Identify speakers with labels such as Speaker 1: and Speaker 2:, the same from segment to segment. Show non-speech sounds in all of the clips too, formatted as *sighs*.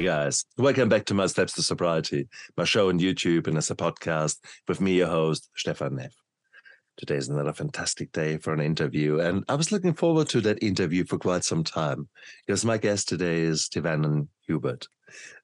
Speaker 1: Hi, guys. Welcome back to My Steps to Sobriety, my show on YouTube and as a podcast with me, your host, Stefan Neff. Today is another fantastic day for an interview, and I was looking forward to that interview for quite some time because my guest today is Devannon Hubert.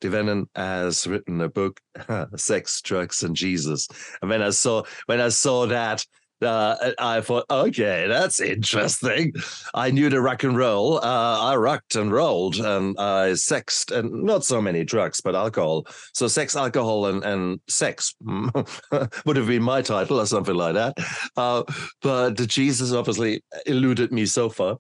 Speaker 1: Devannon has written a book, *laughs* Sex, Drugs, and Jesus. And when I saw when I saw that, uh, I thought, okay, that's interesting. I knew the rock and roll. Uh, I rocked and rolled and I sexed and not so many drugs, but alcohol. So sex, alcohol, and, and sex *laughs* would have been my title or something like that. Uh, but Jesus obviously eluded me so far.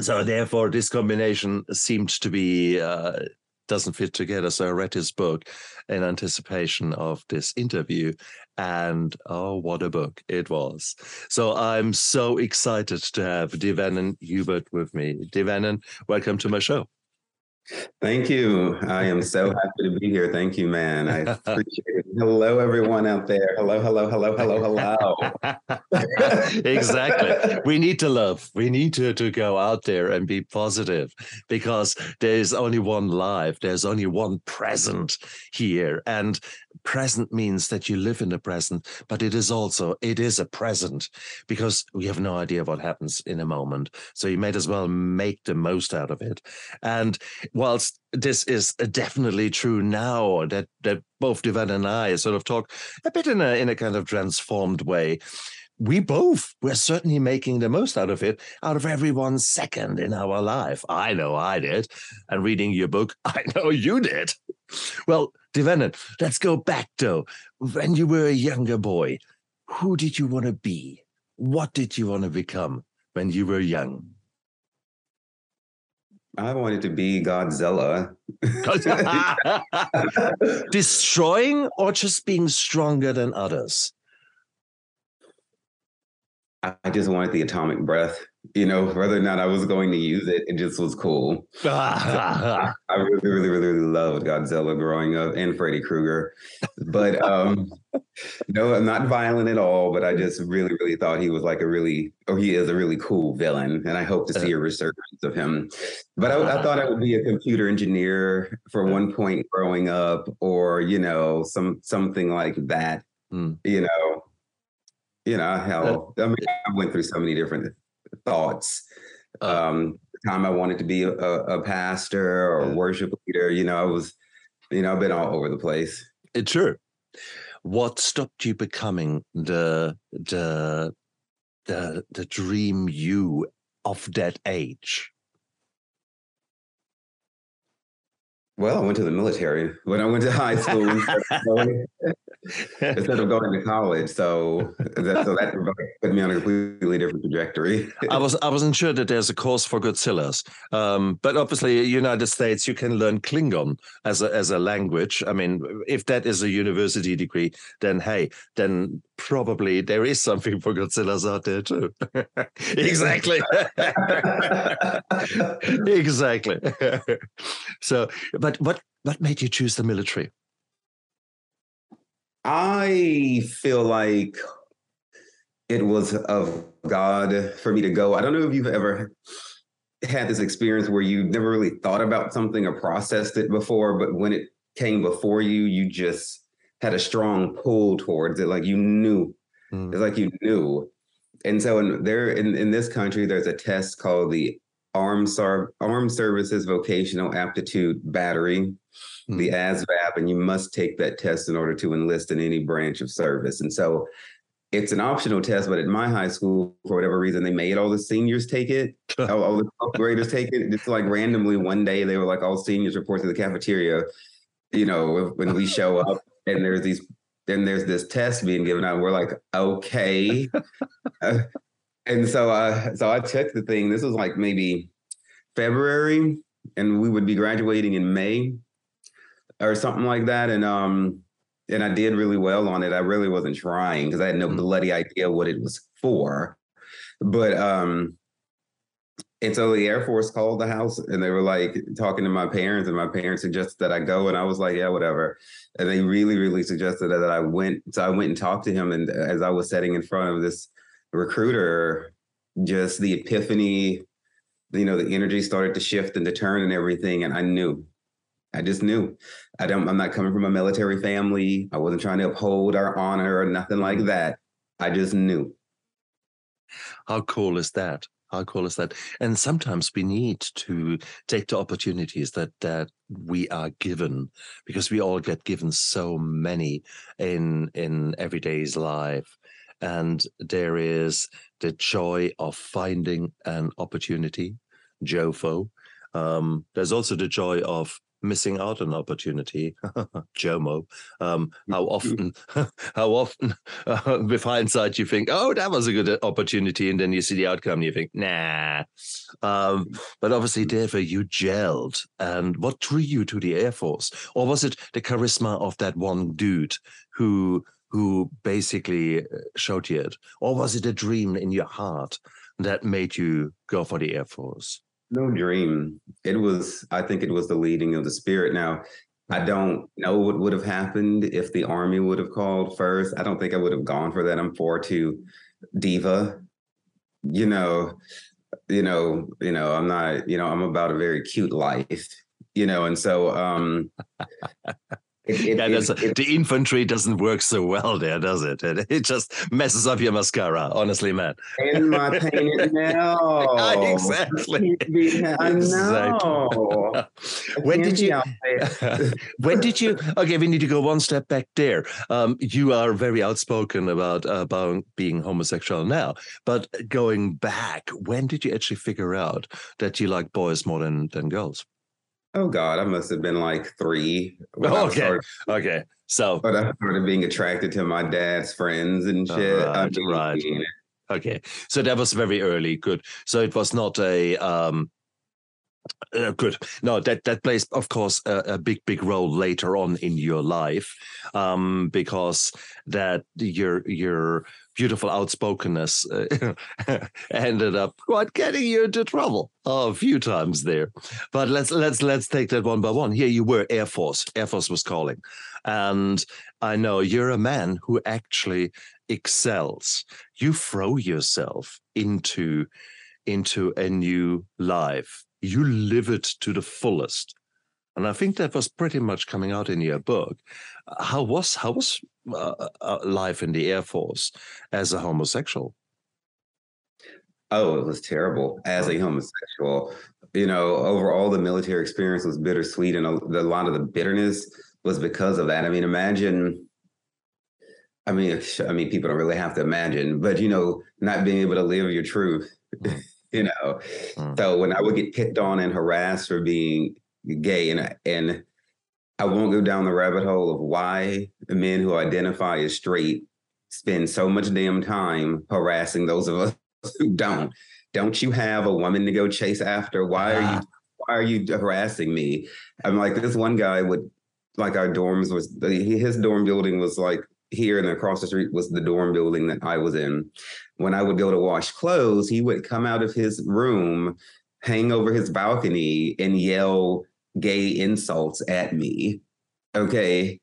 Speaker 1: So therefore, this combination seemed to be uh, doesn't fit together. So I read his book in anticipation of this interview. And oh, what a book it was. So I'm so excited to have Devannon Hubert with me. Devannon, welcome to my show.
Speaker 2: Thank you. I am so *laughs* happy to be here. Thank you, man. I appreciate it. Hello, everyone out there. Hello, hello, hello, hello,
Speaker 1: hello. *laughs* exactly. We need to love. We need to, to go out there and be positive because there's only one life. There's only one present here. And present means that you live in the present, but it is also, it is a present because we have no idea what happens in a moment. So you might as well make the most out of it. And whilst this is definitely true now that that both Devan and I sort of talk a bit in a in a kind of transformed way. We both we're certainly making the most out of it, out of every one second in our life. I know I did, and reading your book, *laughs* I know you did. Well, Devannon, let's go back though. When you were a younger boy, who did you want to be? What did you want to become when you were young?
Speaker 2: I wanted to be Godzilla. *laughs*
Speaker 1: Destroying or just being stronger than others?
Speaker 2: I just wanted the atomic breath you know, whether or not I was going to use it, it just was cool. *laughs* I really, really, really, really loved Godzilla growing up and Freddy Krueger. But um, *laughs* no, I'm not violent at all, but I just really, really thought he was like a really, or he is a really cool villain. And I hope to see a resurgence of him. But I, I thought I would be a computer engineer for one point growing up, or, you know, some something like that. Mm. You know, you know, hell, I mean, I went through so many different thoughts. Uh. Um, the time I wanted to be a, a pastor or a worship leader, you know, I was, you know, I've been all over the place.
Speaker 1: It's true. What stopped you becoming the the the the dream you of that age?
Speaker 2: Well, I went to the military when I went to high school *laughs* instead of going to college. So that, so that put me on a completely different trajectory.
Speaker 1: I was I wasn't sure that there's a course for Godzillas, um, but obviously, United States, you can learn Klingon as a as a language. I mean, if that is a university degree, then hey, then probably there is something for Godzillas out there too. *laughs* exactly. *laughs* exactly. *laughs* so, but what what made you choose the military?
Speaker 2: I feel like it was of God for me to go. I don't know if you've ever had this experience where you never really thought about something or processed it before, but when it came before you, you just had a strong pull towards it. Like you knew, mm. it's like you knew. And so in there in, in this country, there's a test called the Armed, Sar- Armed Services Vocational Aptitude Battery, mm. the ASVAB, and you must take that test in order to enlist in any branch of service. And so it's an optional test, but at my high school, for whatever reason, they made all the seniors take it, *laughs* all, all the graders take it. Just like randomly one day, they were like, all seniors report to the cafeteria. You know, when we show up, and there's these, then there's this test being given out. we're like, okay. *laughs* uh, and so uh so I took the thing. This was like maybe February, and we would be graduating in May or something like that. And um and I did really well on it. I really wasn't trying because I had no mm-hmm. bloody idea what it was for. But um and so the Air Force called the house and they were like talking to my parents, and my parents suggested that I go. And I was like, yeah, whatever. And they really, really suggested that I went. So I went and talked to him. And as I was sitting in front of this recruiter, just the epiphany, you know, the energy started to shift and to turn and everything. And I knew, I just knew. I don't. I'm not coming from a military family. I wasn't trying to uphold our honor or nothing like mm-hmm. that. I just knew.
Speaker 1: How cool is that? How cool is that? And sometimes we need to take the opportunities that that we are given because we all get given so many in in everyday's life. And there is the joy of finding an opportunity, JOFO. Um, there's also the joy of missing out on opportunity, *laughs* Jomo. Um, *laughs* how often, how *laughs* often, uh, with hindsight, you think, "Oh, that was a good uh, opportunity," and then you see the outcome, and you think, "Nah." Um, but obviously, therefore, you gelled. And what drew you to the Air Force, or was it the charisma of that one dude who who basically uh, showed you it, or was it a dream in your heart that made you go for the Air Force?
Speaker 2: No dream. It was, I think it was the leading of the spirit. Now, I don't know what would have happened if the army would have called first. I don't think I would have gone for that. I'm far too diva. You know, you know, you know, I'm not, you know, I'm about a very cute life, you know, and so um
Speaker 1: it, it, yeah, it, the infantry doesn't work so well there, does it? It, just messes up your mascara, honestly, man.
Speaker 2: In my painted *laughs* now.
Speaker 1: exactly.
Speaker 2: I know. *laughs*
Speaker 1: when did you? *laughs* when did you? Okay, we need to go one step back there. Um, you are very outspoken about about being homosexual now, but going back, when did you actually figure out that you like boys more than than girls?
Speaker 2: Oh God, I must have been like three.
Speaker 1: Okay. Started, okay. So
Speaker 2: but I started being attracted to my dad's friends and shit.
Speaker 1: Right, I mean, right. Okay. So that was very early. Good. So it was not a um uh, good. No, that that plays, of course, a, a, big, big role later on in your life, um, because that your your beautiful outspokenness uh, *laughs* ended up quite getting you into trouble a few times there. But let's let's let's take that one by one. Here you were Air Force. Air Force was calling, and I know you're a man who actually excels. You throw yourself into into a new life. You live it to the fullest. And I think that was pretty much coming out in your book. How was how was uh, uh, life in the Air Force as a homosexual?
Speaker 2: Oh, it was terrible as a homosexual. You know, overall, the military experience was bittersweet, and a, a lot of the bitterness was because of that. I mean, imagine. I mean, I mean, people don't really have to imagine, but you know, not being able to live your truth. *laughs* You know, mm. so when I would get picked on and harassed for being gay, and and I won't go down the rabbit hole of why men who identify as straight spend so much damn time harassing those of us *laughs* who don't. Don't you have a woman to go chase after? Why are you ah. why are you harassing me? I'm like this one guy would like our dorms was his dorm building was like here and across the street was the dorm building that I was in. When I would go to wash clothes, he would come out of his room, hang over his balcony and yell gay insults at me. Okay.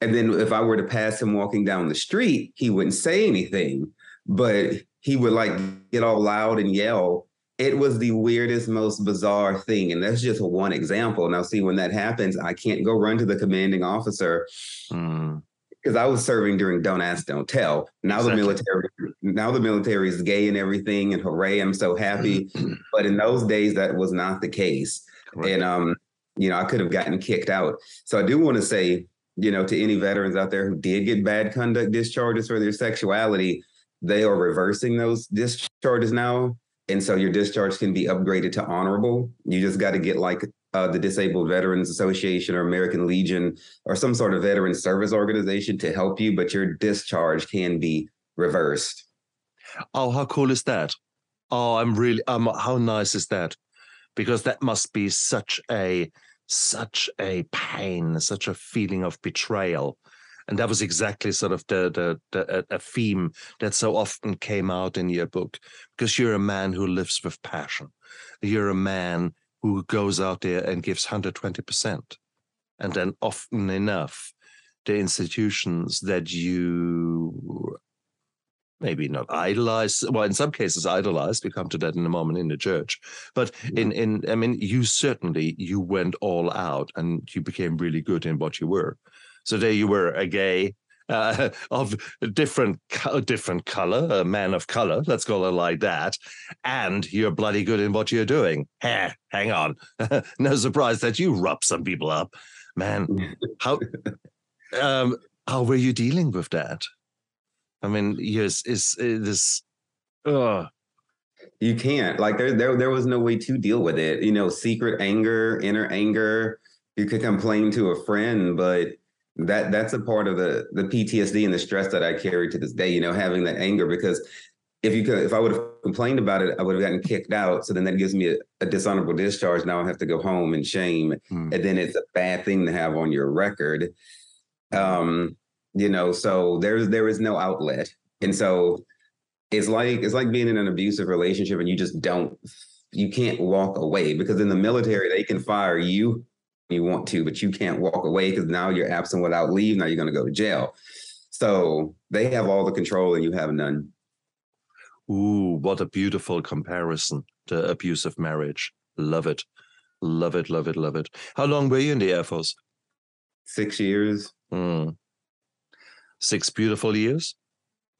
Speaker 2: And then if I were to pass him walking down the street, he wouldn't say anything, but he would like get all loud and yell. It was the weirdest, most bizarre thing. And that's just one example. Now, see, when that happens, I can't go run to the commanding officer. Mm because I was serving during Don't Ask, Don't Tell. Now exactly. the military, now the military is gay and everything, and hooray! I'm so happy. *clears throat* but in those days, that was not the case. Right. And um, you know, I could have gotten kicked out. So I do want to say, you know, to any veterans out there who did get bad conduct discharges for their sexuality, they are reversing those discharges now. And so your discharge can be upgraded to honorable. You just got to get like uh, the Disabled Veterans Association or American Legion or some sort of veteran service organization to help you, but your discharge can be reversed.
Speaker 1: Oh, how cool is that? Oh, I'm really, um, how nice is that? Because that must be such a such a pain, such a feeling of betrayal. And that was exactly sort of the, the, the a theme that so often came out in your book, because you're a man who lives with passion. You're a man who goes out there and gives 120%. And then often enough, the institutions that you maybe not idolize well in some cases idolize we come to that in a moment in the church but
Speaker 2: Yeah.
Speaker 1: in in i mean you certainly you went all out and you became really good in what you were. So there you were a gay *laughs* uh, of different different color a man of color let's call it like that and you're bloody good in what you're doing. Heh, hang on. *laughs* No surprise that you rub some people up. Man how *laughs* um how were you dealing with that I mean, yes, is this. Uh,
Speaker 2: you can't like there, there there was no way to deal with it you know secret anger inner anger you could complain to a friend but that that's a part of the the ptsd and the stress that i carry to this day you know having that anger because if you could if i would have complained about it i would have gotten kicked out so then that gives me a, a dishonorable discharge now i have to go home in shame
Speaker 1: hmm.
Speaker 2: and then it's a bad thing to have on your record um you know so there's there is no outlet and so it's like it's like being in an abusive relationship and you just don't you can't walk away because in the military they can fire you if you want to but you can't walk away because now you're absent without leave now you're going to go to jail so they have all the control and you have none
Speaker 1: Ooh, what a beautiful comparison to abusive marriage. Love it. Love it, love it, love it. How long were you in the Air Force?
Speaker 2: six years
Speaker 1: Hmm. Six beautiful years?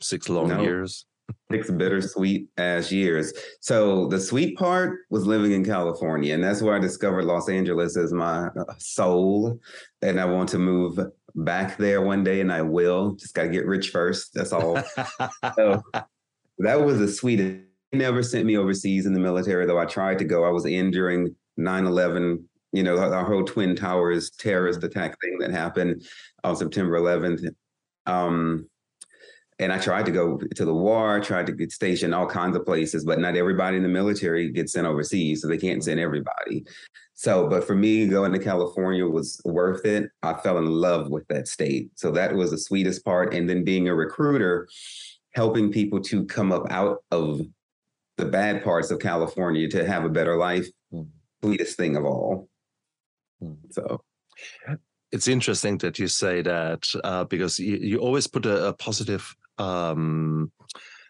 Speaker 1: Six long
Speaker 2: No.
Speaker 1: years?
Speaker 2: six bittersweet ass years. So the sweet part was living in California, and that's where I discovered Los Angeles as my uh, soul, and I want to move back there one day, and I will. Just got to get rich first. That's all. so *laughs* that was the sweetest. They never sent me overseas in the military, though I tried to go. I was in during 9-11, you know, our whole Twin Towers terrorist attack thing that happened on September 11th. Um, and I tried to go to the war, tried to get stationed all kinds of places, but not everybody in the military gets sent overseas, so they can't send everybody. So, but for me, going to California was worth it. I fell in love with that state, so that was the sweetest part. And then being a recruiter, helping people to come up out of the bad parts of California to have a better life,
Speaker 1: Mm.
Speaker 2: sweetest thing of all.
Speaker 1: Mm.
Speaker 2: So
Speaker 1: it's interesting that you say that uh, because you, you always put a, a positive um,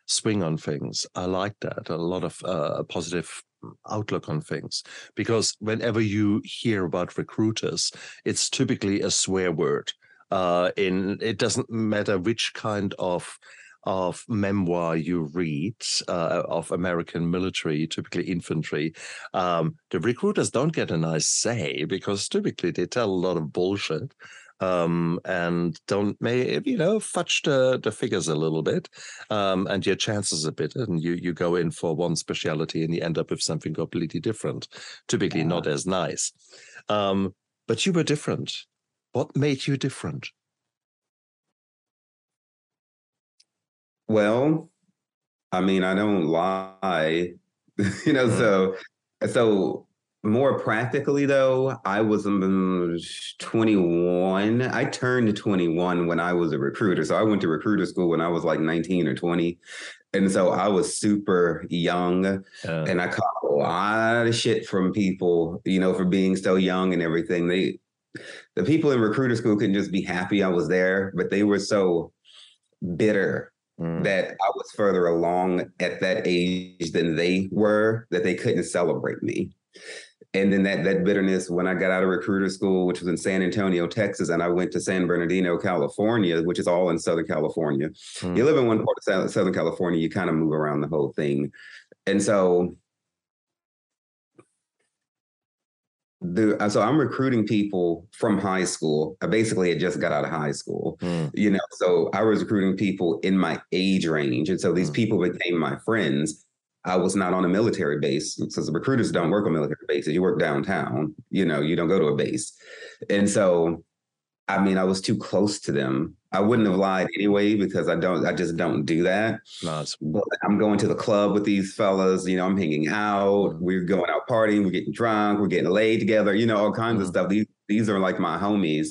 Speaker 1: swing on things. I like that a lot of uh, positive outlook on things because whenever you hear about recruiters, it's typically a swear word. Uh, in it doesn't matter which kind of of memoir you read uh, of American military, typically infantry, um, the recruiters don't get a nice say because typically they tell a lot of bullshit um, and don't may you know fudge the, the figures a little bit um, and your chances a bit and you you go in for one speciality and you end up with something completely different typically
Speaker 2: Yeah.
Speaker 1: not as nice. Um, but you were different. What made you different
Speaker 2: Well, I mean, I don't lie, *laughs* you know. So, so more practically though, I was um, 21. I turned 21 when I was a recruiter. So I went to recruiter school when I was like 19 or 20, and so I was super young,
Speaker 1: uh,
Speaker 2: and I caught a lot of shit from people, you know, for being so young and everything. They, the people in recruiter school couldn't just be happy I was there, but they were so bitter
Speaker 1: mm,
Speaker 2: that I was further along at that age than they were, that they couldn't celebrate me. And then that that bitterness when I got out of recruiter school, which was in San Antonio, Texas, and I went to San Bernardino, California, which is all in Southern California.
Speaker 1: mm,
Speaker 2: You live in one part of Southern California, you kind of move around the whole thing. And so the uh, so I'm recruiting people from high school. I basically had just got out of high school
Speaker 1: mm,
Speaker 2: you know so i was recruiting people in my age range. And so these
Speaker 1: Mm.
Speaker 2: people became my friends. I was not on a military base because the recruiters don't work on military bases. You work downtown you know you don't go to a base. And so i mean i was too close to them. I wouldn't have lied anyway because i don't i just don't do that.
Speaker 1: Nice
Speaker 2: but i'm going to the club with these fellas you know i'm hanging out
Speaker 1: Mm.
Speaker 2: we're going out partying we're getting drunk we're getting laid together you know all kinds of
Speaker 1: Mm.
Speaker 2: stuff. These these are like my homies.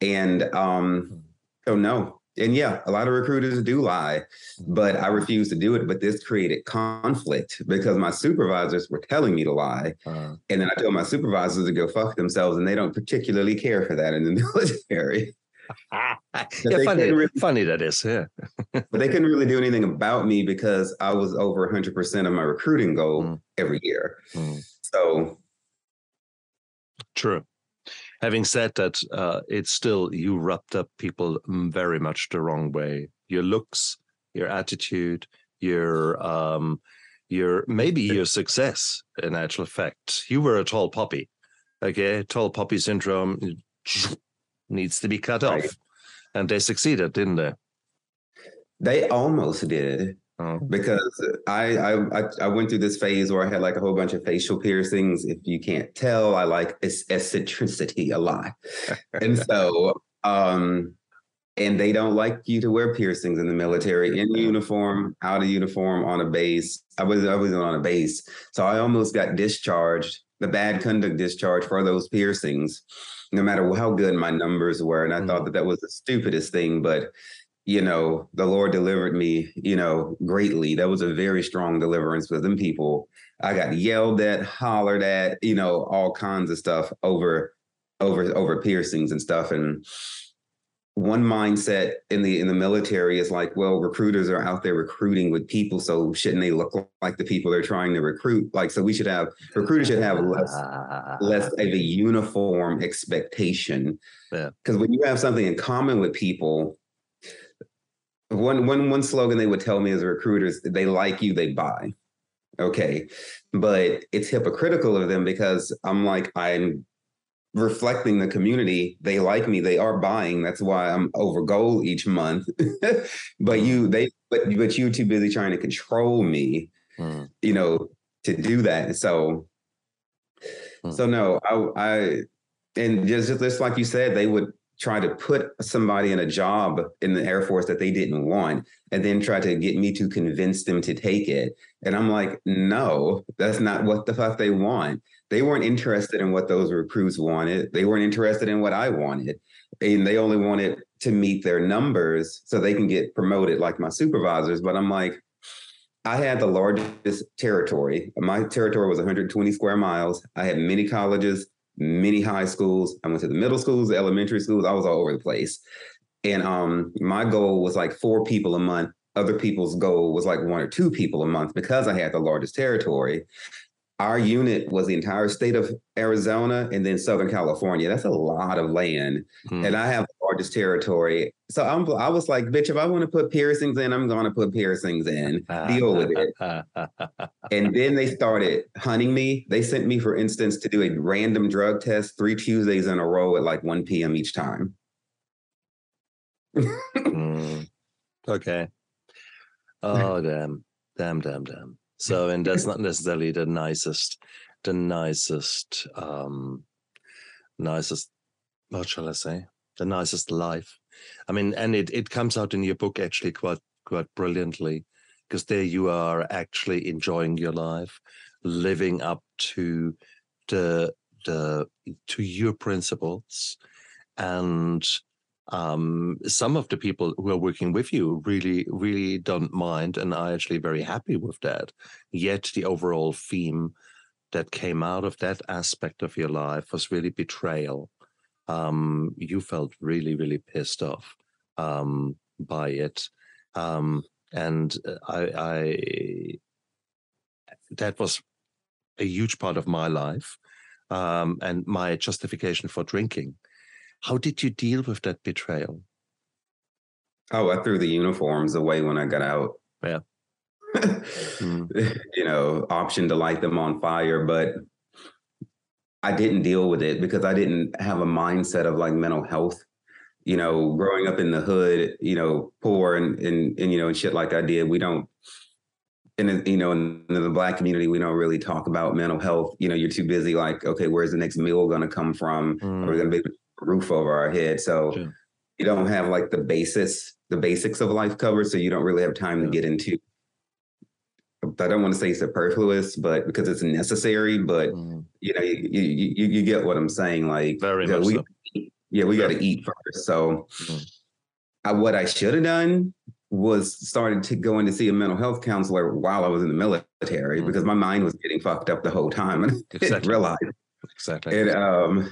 Speaker 2: And um so no and yeah a lot of recruiters do lie but i refuse to do it but this created conflict because my supervisors were telling me to lie
Speaker 1: uh,
Speaker 2: and then i told my supervisors to go fuck themselves and they don't particularly care for that in the *laughs* military
Speaker 1: yeah, *laughs* funny,
Speaker 2: really-
Speaker 1: funny that is. Yeah. *laughs*
Speaker 2: but they couldn't really do anything about me because I was over 100% of my recruiting goal mm. every year. Mm. So
Speaker 1: true. Having said that, uh, it's still you wrapped up people very much the wrong way. Your looks, your attitude, your um, your maybe your success. In actual fact, you were a tall poppy. Okay, tall poppy syndrome *sniffs* needs to be cut right. off, and they succeeded, didn't they?
Speaker 2: They almost did. Oh. Because I, I I went through this phase where I had like a whole bunch of facial piercings. If you can't tell, I like eccentricity a lot, *laughs* and so um, and they don't like you to wear piercings in the military, in uniform, out of uniform, on a base. I was I wasn't on a base, so I almost got discharged, the bad conduct discharge for those piercings, no matter how good my numbers were. And I mm-hmm. thought that that was the stupidest thing, but you know, the Lord delivered me, you know, greatly. That was a very strong deliverance for them people. I got yelled at, hollered at, you know, all kinds of stuff over over over piercings and stuff. And one mindset in the in the military is like, well, recruiters are out there recruiting with people, so shouldn't they look like the people they're trying to recruit? Like, so we should have recruiters should have less less *laughs* of a uniform expectation. Yeah. Because when you have something in common with people, one one one slogan they would tell me as recruiters, they like you, they buy. Okay. But it's hypocritical of them because I'm like, I'm reflecting the community. They like me, they are buying. That's why I'm over goal each month. *laughs* but you they but but you too busy trying to control me, mm. you know, to do that. So mm. so no, I I and just just like you said, they would try to put somebody in a job in the Air Force that they didn't want and then try to get me to convince them to take it. And I'm like, no, that's not what the fuck they want. They weren't interested in what those recruits wanted. They weren't interested in what I wanted. And they only wanted to meet their numbers so they can get promoted like my supervisors. But I'm like, I had the largest territory. My territory was 120 square miles. I had many colleges, many high schools. I went to the middle schools, the elementary schools. I was all over the place. And um, my goal was like four people a month. Other people's goal was like one or two people a month because I had the largest territory. Our unit was the entire state of Arizona and then Southern California. That's a lot of land. Hmm. And I have largest territory. So I'm, I was like, bitch, if I want to put piercings in, I'm going to put piercings in. Deal with it. *laughs* and then they started hunting me. They sent me, for instance, to do a random drug test three Tuesdays in a row at like 1 p.m. each time.
Speaker 1: mm. Okay. *laughs* Oh, damn. Damn, damn, damn. So, and that's not necessarily the nicest, the nicest, um, nicest, what shall I say? The nicest life. I mean, and it, it comes out in your book actually quite, quite brilliantly because there you are actually enjoying your life, living up to the, the, to your principles and um, some of the people who are working with you really, really don't mind and are actually very happy with that. Yet the overall theme that came out of that aspect of your life was really betrayal. Um, you felt really, really pissed off um, by it. Um, and uh, I, I, that was a huge part of my life um, and my justification for drinking how did you deal with that betrayal?
Speaker 2: Oh, I threw the uniforms away when I got out.
Speaker 1: Yeah. *laughs* mm.
Speaker 2: You know, option to light them on fire, but I didn't deal with it because I didn't have a mindset of like mental health. You know, growing up in the hood, you know, poor and and, and you know, and shit like I did, we don't in you know in the black community we don't really talk about mental health you know you're too busy like okay where's the next meal going to come from mm. are we going to be roof over our head. So sure. you don't have like the basis, the basics of life covered. So you don't really have time yeah. to get into. I don't want to say superfluous, but because it's necessary. But mm. you know, you, you, you get what I'm saying. Like
Speaker 1: very much
Speaker 2: we,
Speaker 1: so.
Speaker 2: Yeah, we got to eat first. So mm. I, what I should have done was started to go in to see a mental health counselor while I was in the military mm. because my mind was getting fucked up the whole time and *laughs* I didn't realize.
Speaker 1: Exactly.
Speaker 2: And um,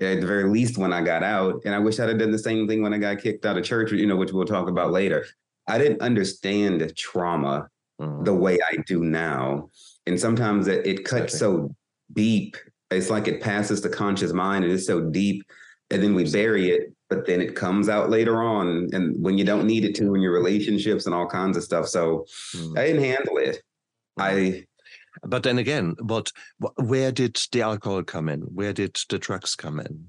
Speaker 2: at the very least when I got out. And I wish I'd have done the same thing when I got kicked out of church, you know, which we'll talk about later. I didn't understand trauma mm. the way I do now. And sometimes it, it cuts so deep. It's like it passes the conscious mind and it's so deep. And then we bury it, but then it comes out later on. And when you don't need it to in your relationships and all kinds of stuff. So mm. I didn't handle it. I
Speaker 1: but then again, what where did the alcohol come in? Where did the drugs come in?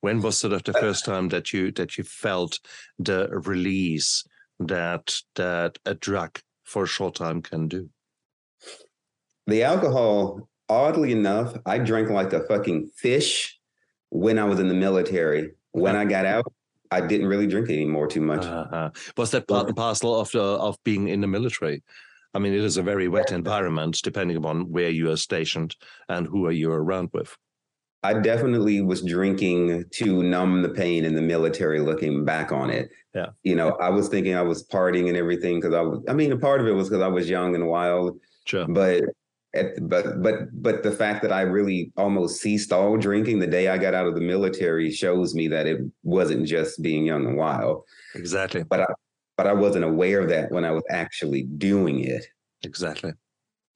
Speaker 1: When was sort of the uh, first time that you that you felt the release that that a drug for a short time can do?
Speaker 2: The alcohol, oddly enough, I drank like a fucking fish when I was in the military. When I got out, I didn't really drink anymore too much. Uh-huh.
Speaker 1: Was that part and parcel of the of being in the military? I mean, it is a very wet environment, depending upon where you are stationed and who are you around with.
Speaker 2: I definitely was drinking to numb the pain in the military looking back on it.
Speaker 1: Yeah.
Speaker 2: You know, I was thinking I was partying and everything because I was, I mean, a part of it was because I was young and wild.
Speaker 1: Sure.
Speaker 2: But, at, but, but, but the fact that I really almost ceased all drinking the day I got out of the military shows me that it wasn't just being young and wild.
Speaker 1: Exactly.
Speaker 2: But I, but I wasn't aware of that when I was actually doing it.
Speaker 1: Exactly.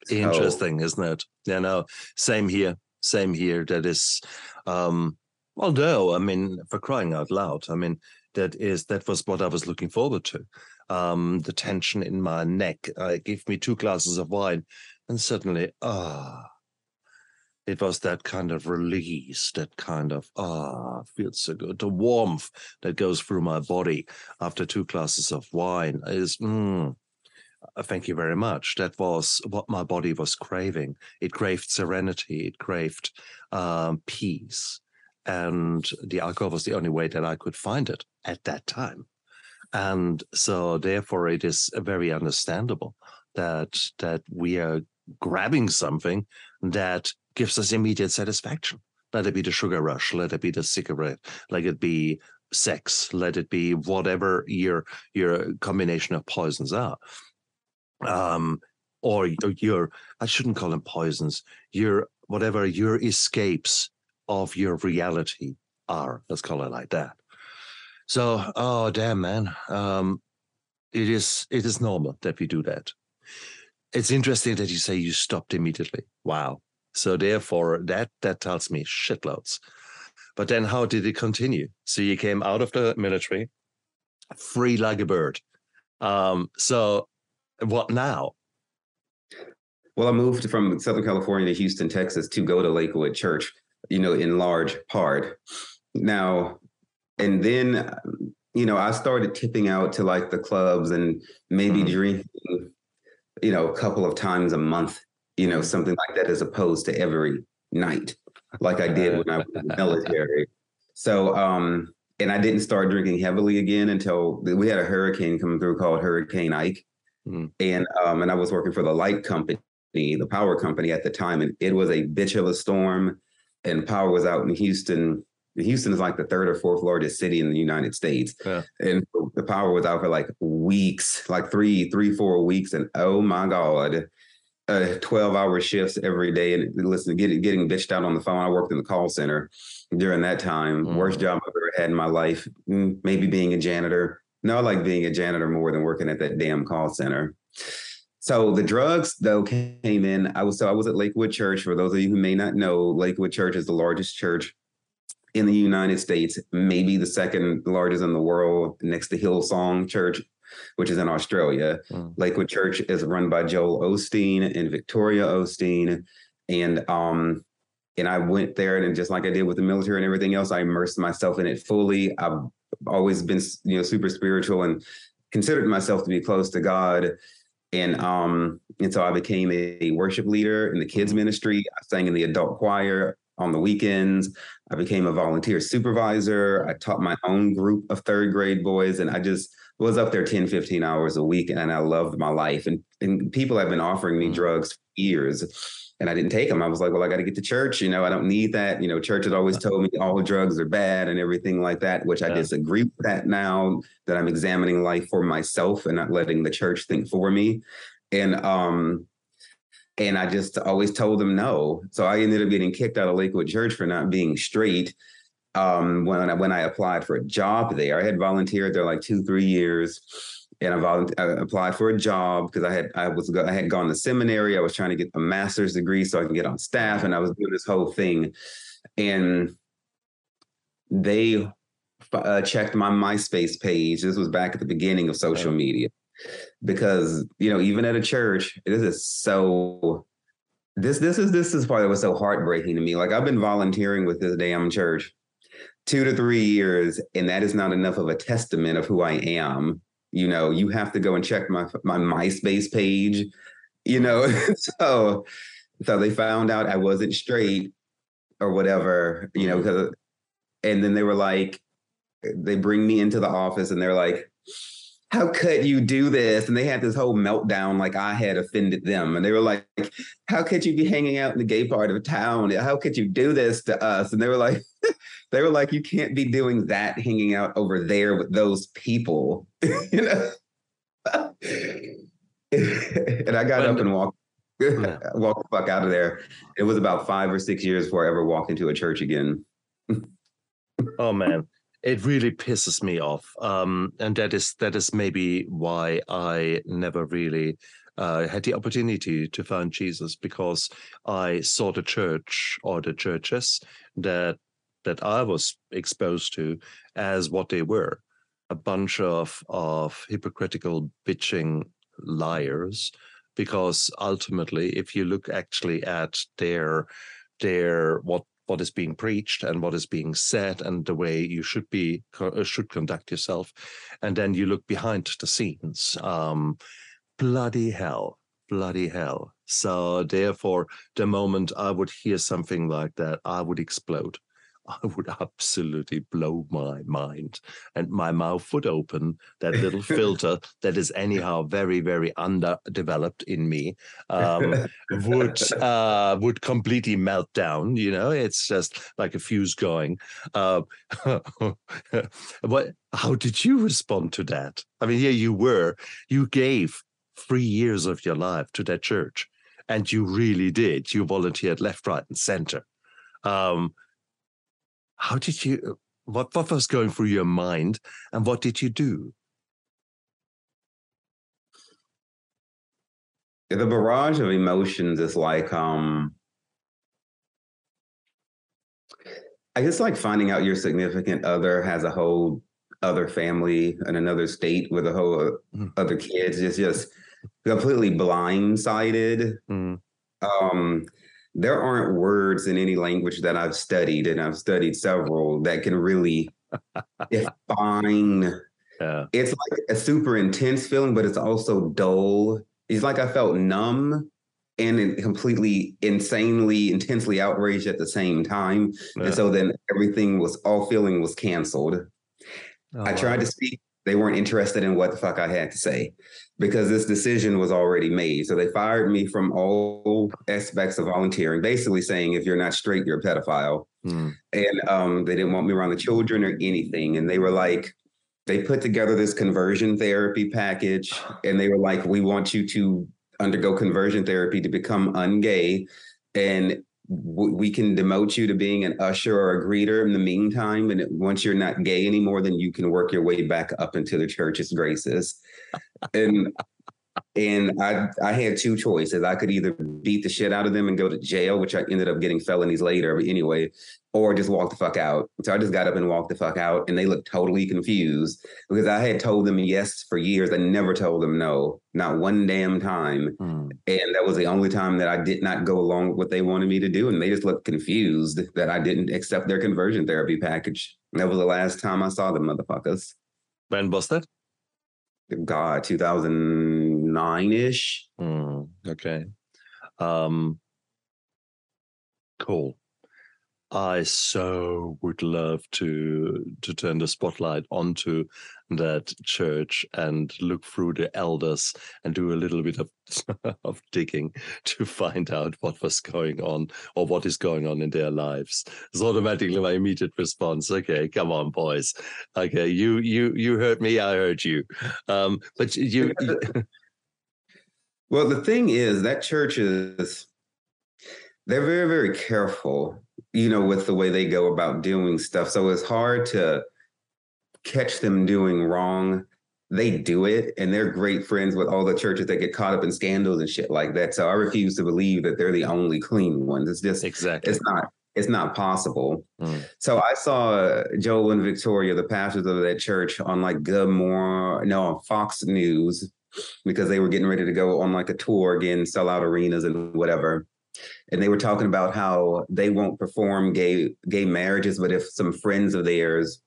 Speaker 1: So, Interesting, isn't it? Yeah, no, same here. Same here. That is, um, although, I mean, for crying out loud, I mean, that is, that was what I was looking forward to. Um, the tension in my neck. Uh, gave me two glasses of wine and suddenly, ah, it was that kind of release, that kind of ah, feels so good. The warmth that goes through my body after two glasses of wine is. Mm, thank you very much. That was what my body was craving. It craved serenity. It craved um, peace, and the alcohol was the only way that I could find it at that time. And so, therefore, it is very understandable that that we are grabbing something that gives us immediate satisfaction. Let it be the sugar rush, let it be the cigarette, let it be sex, let it be whatever your your combination of poisons are. Um, or your I shouldn't call them poisons, your whatever your escapes of your reality are. Let's call it like that. So, oh damn, man. Um, it is it is normal that we do that. It's interesting that you say you stopped immediately. Wow. So therefore, that that tells me shitloads. But then, how did it continue? So you came out of the military, free like a bird. Um, so what now?
Speaker 2: Well, I moved from Southern California to Houston, Texas, to go to Lakewood Church. You know, in large part. Now, and then, you know, I started tipping out to like the clubs and maybe mm-hmm. drinking, you know, a couple of times a month you know, something like that as opposed to every night, like I did when I was in the military. So, um, and I didn't start drinking heavily again until we had a hurricane coming through called Hurricane Ike. Mm. And um, and I was working for the light company, the power company at the time, and it was a bitch of a storm, and power was out in Houston. Houston is like the third or fourth largest city in the United States, yeah. and the power was out for like weeks, like three, three, four weeks, and oh my god, uh, 12 hour shifts every day and listen, getting getting bitched out on the phone. I worked in the call center during that time. Mm. Worst job I've ever had in my life. Mm, maybe being a janitor. No, I like being a janitor more than working at that damn call center. So the drugs though came in. I was so I was at Lakewood Church. For those of you who may not know, Lakewood Church is the largest church in the United States, maybe the second largest in the world, next to Hillsong Church which is in Australia. Mm. Lakewood Church is run by Joel Osteen and Victoria Osteen. And um, and I went there and just like I did with the military and everything else, I immersed myself in it fully. I've always been, you know, super spiritual and considered myself to be close to God. And um, and so I became a worship leader in the kids mm. ministry. I sang in the adult choir on the weekends. I became a volunteer supervisor. I taught my own group of third grade boys, and I just was up there 10, 15 hours a week and I loved my life. And, and people have been offering me mm. drugs for years and I didn't take them. I was like, well, I got to get to church. You know, I don't need that. You know, church had always told me all drugs are bad and everything like that, which yeah. I disagree with that now that I'm examining life for myself and not letting the church think for me. And, um, and I just always told them no. So I ended up getting kicked out of Lakewood Church for not being straight um, when I, when I applied for a job there. I had volunteered there like two, three years. And I, volu- I applied for a job because I had I was I had gone to seminary. I was trying to get a master's degree so I can get on staff, and I was doing this whole thing. And they uh, checked my MySpace page. This was back at the beginning of social media, because you know even at a church, this is so. This this is this is part that was so heartbreaking to me. Like I've been volunteering with this damn church two to three years, and that is not enough of a testament of who I am you know you have to go and check my my myspace page you know *laughs* so so they found out i wasn't straight or whatever you know mm-hmm. because and then they were like they bring me into the office and they're like how could you do this? And they had this whole meltdown like I had offended them. And they were like, how could you be hanging out in the gay part of town? How could you do this to us? And they were like, *laughs* they were like, you can't be doing that hanging out over there with those people. *laughs* you know? *laughs* and I got up and walked yeah. walked the fuck out of there. It was about five or six years before I ever walked into a church again.
Speaker 1: oh man it really pisses me off um, and that is that is maybe why i never really uh, had the opportunity to find jesus because i saw the church or the churches that that i was exposed to as what they were a bunch of of hypocritical bitching liars because ultimately if you look actually at their their what what is being preached and what is being said and the way you should be uh, should conduct yourself. And then you look behind the scenes um, bloody hell bloody hell. So therefore the moment i would hear something like that i would explode *laughs* I would absolutely blow my mind and my mouth would open. That little *laughs* filter that is anyhow very, very underdeveloped in me um, would *laughs* uh, would completely melt down. You know, it's just like a fuse going. Uh, what? How did you respond to that? I mean, here you were. You gave three years of your life to that church, and you really did. You volunteered left, right, and center. Um, how did you what what was going through your mind and what did you do
Speaker 2: the barrage of emotions is like um i guess like finding out your significant other has a whole other family in another state with a whole mm. other kids it's just completely blindsided mm. um there aren't words in any language that I've studied, and I've studied several that can really *laughs* define. Yeah. It's like a super intense feeling, but it's also dull. It's like I felt numb and completely insanely intensely outraged at the same time yeah. and so then everything was all feeling was canceled oh, i tried wow. to speak they weren't interested in what the fuck I had to say because this decision was already made. So they fired me from all aspects of volunteering, basically saying if you're not straight, you're a pedophile. Mm. And um, they didn't want me around the children or anything. And they were like, they put together this conversion therapy package, and they were like, we want you to undergo conversion therapy to become ungay. And we can demote you to being an usher or a greeter in the meantime. And once you're not gay anymore, then you can work your way back up into the church's graces. and and I I had two choices. I could either beat the shit out of them and go to jail, which I ended up getting felonies later anyway, or just walk the fuck out. So I just got up and walked the fuck out, and they looked totally confused because I had told them yes for years. I never told them no, not one damn time, mm. and that was the only time that I did not go along with what they wanted me to do, and they just looked confused that I didn't accept their conversion therapy package. That was the last time I saw them motherfuckers.
Speaker 1: Ben busted.
Speaker 2: God, 2000 nine ish.
Speaker 1: Mm, okay. Um, cool. I so would love to to turn the spotlight onto that church and look through the elders and do a little bit of *laughs* of digging to find out what was going on or what is going on in their lives. It's automatically my immediate response. Okay, come on, boys. Okay, you you you heard me. I heard you. Um, but you. *laughs*
Speaker 2: well, the thing is that churches they're very very careful you know, with the way they go about doing stuff. So it's hard to catch them doing wrong they do it and they're great friends with all the churches that get caught up in scandals and shit like that. So I refuse to believe that they're the only clean ones. It's just
Speaker 1: exactly
Speaker 2: it's not it's not possible. Mm. So I saw Joel and Victoria, the pastors of that church, on like Good Morning, no, Fox News, because they were getting ready to go on like a tour again, sell out arenas and whatever. And they were talking about how they won't perform gay gay marriages, but if some friends of theirs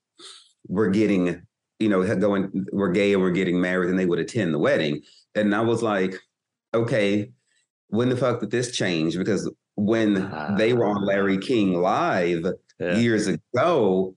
Speaker 2: were getting, you know, going were gay and were getting married, then they would attend the wedding. And I was like, okay, when the fuck did this change? Because when uh, they were on Larry *laughs* King live yeah. years ago,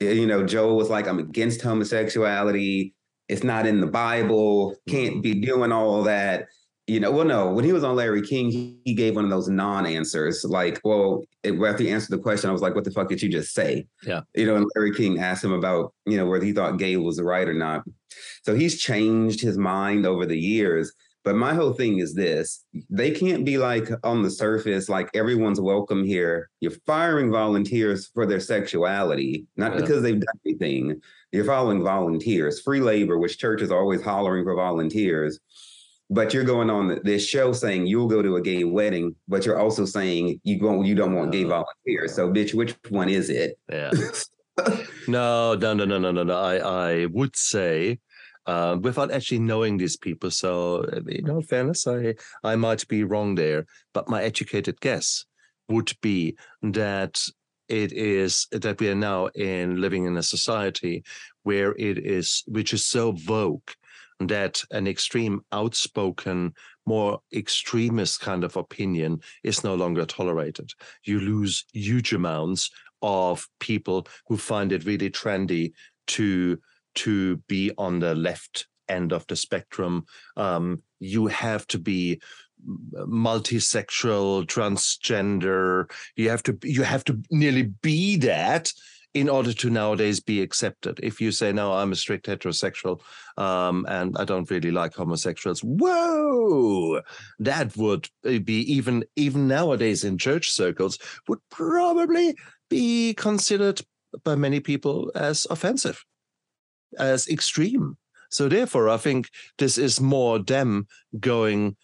Speaker 2: you know, Joe was like, I'm against homosexuality. It's not in the Bible. Can't mm-hmm. be doing all that. You know, well, no, when he was on Larry King, he, he gave one of those non answers. Like, well, it, after he answered the question, I was like, what the fuck did you just say?
Speaker 1: Yeah.
Speaker 2: You know, and Larry King asked him about, you know, whether he thought gay was right or not. So he's changed his mind over the years. But my whole thing is this they can't be like on the surface, like everyone's welcome here. You're firing volunteers for their sexuality, not yeah. because they've done anything. You're following volunteers, free labor, which church is always hollering for volunteers. But you're going on this show saying you'll go to a gay wedding, but you're also saying you won't, you don't want gay volunteers. So, bitch, which one is it?
Speaker 1: Yeah. no, *laughs* no, no, no, no, no, no. I, I would say uh, without actually knowing these people. So, you know, fairness, I I might be wrong there, but my educated guess would be that it is that we are now in living in a society where it is which is so vogue that an extreme outspoken more extremist kind of opinion is no longer tolerated you lose huge amounts of people who find it really trendy to to be on the left end of the spectrum. Um, you have to be multisexual, transgender. You have to you have to nearly be that in order to nowadays be accepted. If you say no, I'm a strict heterosexual um, and I don't really like homosexuals, whoa, that would be even even nowadays in church circles would probably be considered by many people as offensive as extreme. So therefore, I think this is more them going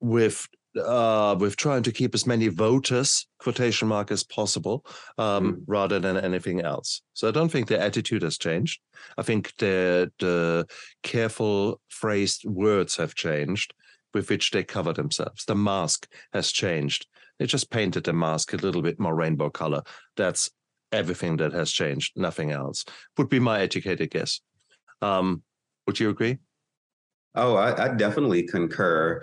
Speaker 1: with uh, with trying to keep as many voters quotation mark as possible um, mm. rather than anything else. So I don't think their attitude has changed. I think the the careful phrased words have changed with which they cover themselves. The mask has changed. They just painted the mask a little bit more rainbow color. That's everything that has changed, nothing else. Would be my educated guess. Um, would you agree?
Speaker 2: Oh, I, I definitely concur.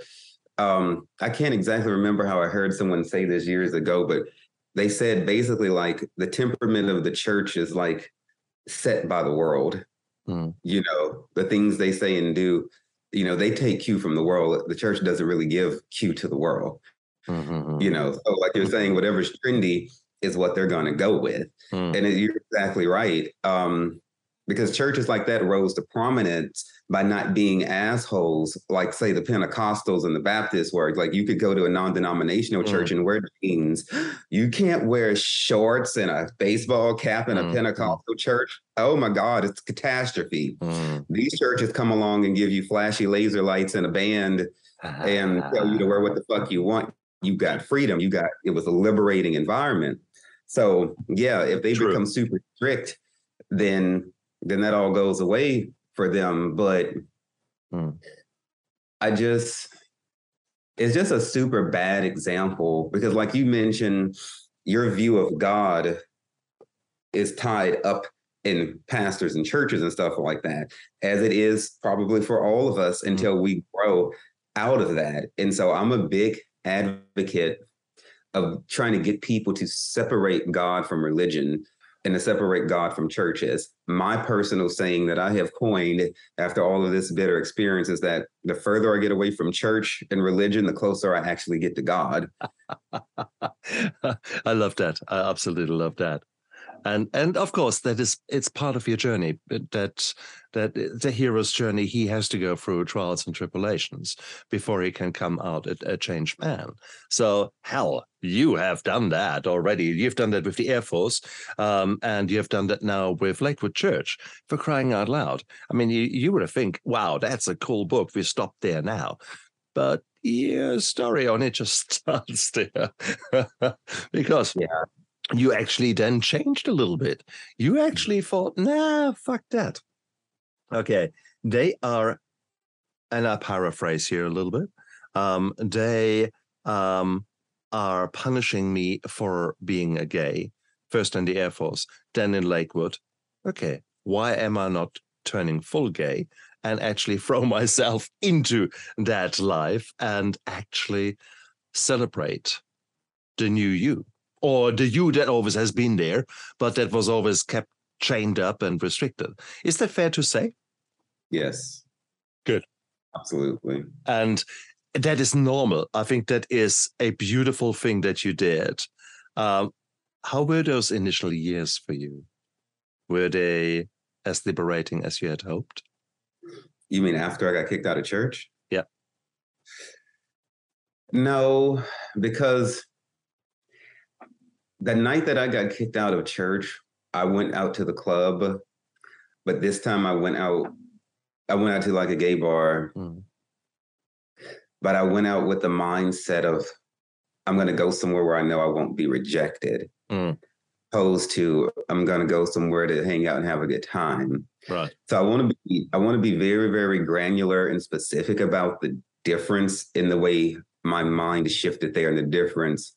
Speaker 2: Um, I can't exactly remember how I heard someone say this years ago, but they said basically like the temperament of the church is like set by the world. Mm. You know, the things they say and do, you know, they take cue from the world. The church doesn't really give cue to the world. Mm-hmm. You know, so like you're saying, whatever's trendy, is what they're going to go with. Mm. And you're exactly right. Um, because churches like that rose to prominence by not being assholes, like say the Pentecostals and the Baptists were. Like you could go to a non-denominational mm. church and wear jeans. You can't wear shorts and a baseball cap in mm. a Pentecostal church. Oh my God, it's catastrophe. Mm. These churches come along and give you flashy laser lights and a band and tell you to wear what the fuck you want. You got freedom. You got it was a liberating environment. So yeah, if they True. become super strict, then then that all goes away for them. But mm. I just it's just a super bad example because like you mentioned, your view of God is tied up in pastors and churches and stuff like that, as it is probably for all of us hmm. until we grow out of that. And so I'm a big advocate of trying to get people to separate God from religion and to separate God from churches. My personal saying that I have coined after all of this bitter experience is that the further I get away from church and religion, the closer I actually get to God. *laughs*
Speaker 1: I love that. I absolutely love that. And and of course that is it's part of your journey that that the hero's journey he has to go through trials and tribulations before he can come out a, a changed man. So hell you have done that already. You've done that with the air force um, and you've done that now with lakewood church for crying out loud. I mean you, you would have think wow that's a cool book. We stopped there now. But your story on it just *laughs* starts there. *laughs* Because yeah you actually then changed a little bit. You mm. actually thought, nah, fuck that. Okay. They are, and I paraphrase here a little bit, um, they um, are punishing me for being a gay, first in the Air Force, then in Lakewood. Okay. Why am I not turning full gay and actually *laughs* throw myself into that life and actually celebrate the new you? Or the you that always has been there, but that was always kept chained up and restricted. Is that fair to say?
Speaker 2: Yes.
Speaker 1: Good.
Speaker 2: Absolutely.
Speaker 1: And that is normal. I think that is a beautiful thing that you did. Um, how were those initial years for you? Were they as liberating as you had hoped?
Speaker 2: You mean after I got kicked out of church?
Speaker 1: Yeah.
Speaker 2: No, because the night that I got kicked out of church, I went out to the club, but this time I went out. I went out to like a gay bar, mm. but I went out with the mindset of I'm going to go somewhere where I know I won't be rejected, mm. opposed to I'm going to go somewhere to hang out and have a good time.
Speaker 1: Right.
Speaker 2: So I want to be I want to be very very granular and specific about the difference in the way my mind shifted there and the difference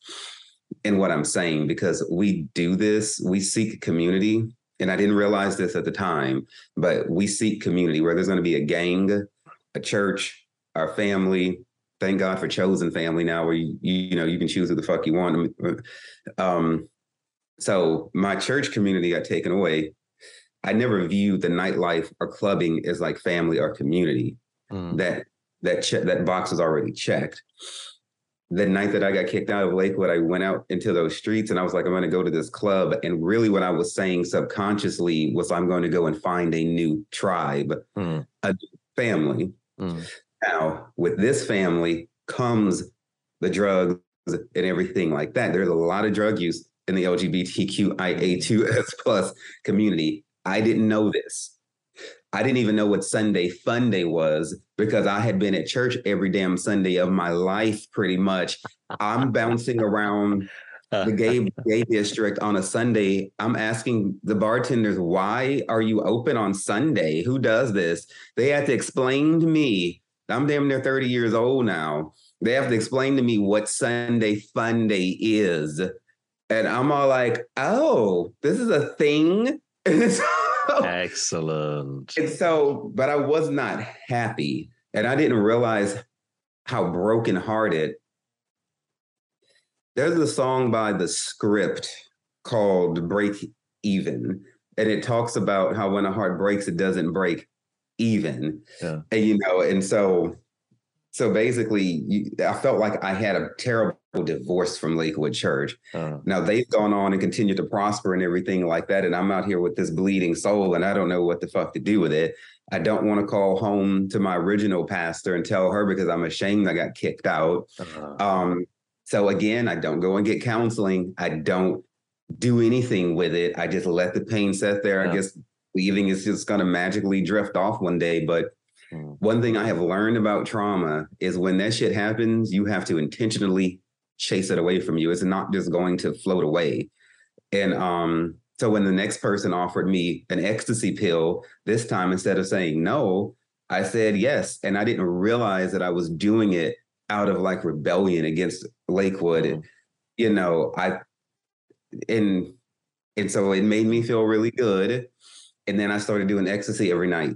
Speaker 2: in what I'm saying because we do this, we seek community. And I didn't realize this at the time, but we seek community where there's going to be a gang, a church, our family. Thank God for chosen family now, where you you, know you can choose who the fuck you want. Um, so my church community got taken away. I never viewed the nightlife or clubbing as like family or community. Mm. That that che- that box was already checked the night that I got kicked out of Lakewood, I went out into those streets and I was like, I'm going to go to this club. And really, what I was saying subconsciously was, I'm going to go and find a new tribe, mm. a family. Mm. Now, with this family comes the drugs and everything like that. There's a lot of drug use in the LGBTQIA2S plus community. I didn't know this. I didn't even know what Sunday Fun Day was because I had been at church every damn Sunday of my life, pretty much. I'm bouncing around *laughs* the gay gay district on a Sunday. I'm asking the bartenders, why are you open on Sunday? Who does this? They had to explain to me. I'm damn near 30 years old now. They have to explain to me what Sunday Fun Day is. And I'm all like, oh, this is a thing. *laughs*
Speaker 1: Excellent.
Speaker 2: And so, but I was not happy. And I didn't realize how brokenhearted. There's a song by the script called Break Even. And it talks about how when a heart breaks, it doesn't break even. Yeah. And you know, and so so basically, you, I felt like I had a terrible divorce from Lakewood Church. Uh, now they've gone on and continued to prosper and everything like that. And I'm out here with this bleeding soul and I don't know what the fuck to do with it. I don't want to call home to my original pastor and tell her because I'm ashamed I got kicked out. Uh, um, so again, I don't go and get counseling. I don't do anything with it. I just let the pain sit there. Yeah. I guess leaving is just going to magically drift off one day. But Mm. One thing I have learned about trauma is when that shit happens, you have to intentionally chase it away from you. It's not just going to float away. And um, so when the next person offered me an ecstasy pill, this time instead of saying no, I said yes. And I didn't realize that I was doing it out of like rebellion against Lakewood. And, you know, I and and so it made me feel really good. And then I started doing ecstasy every night,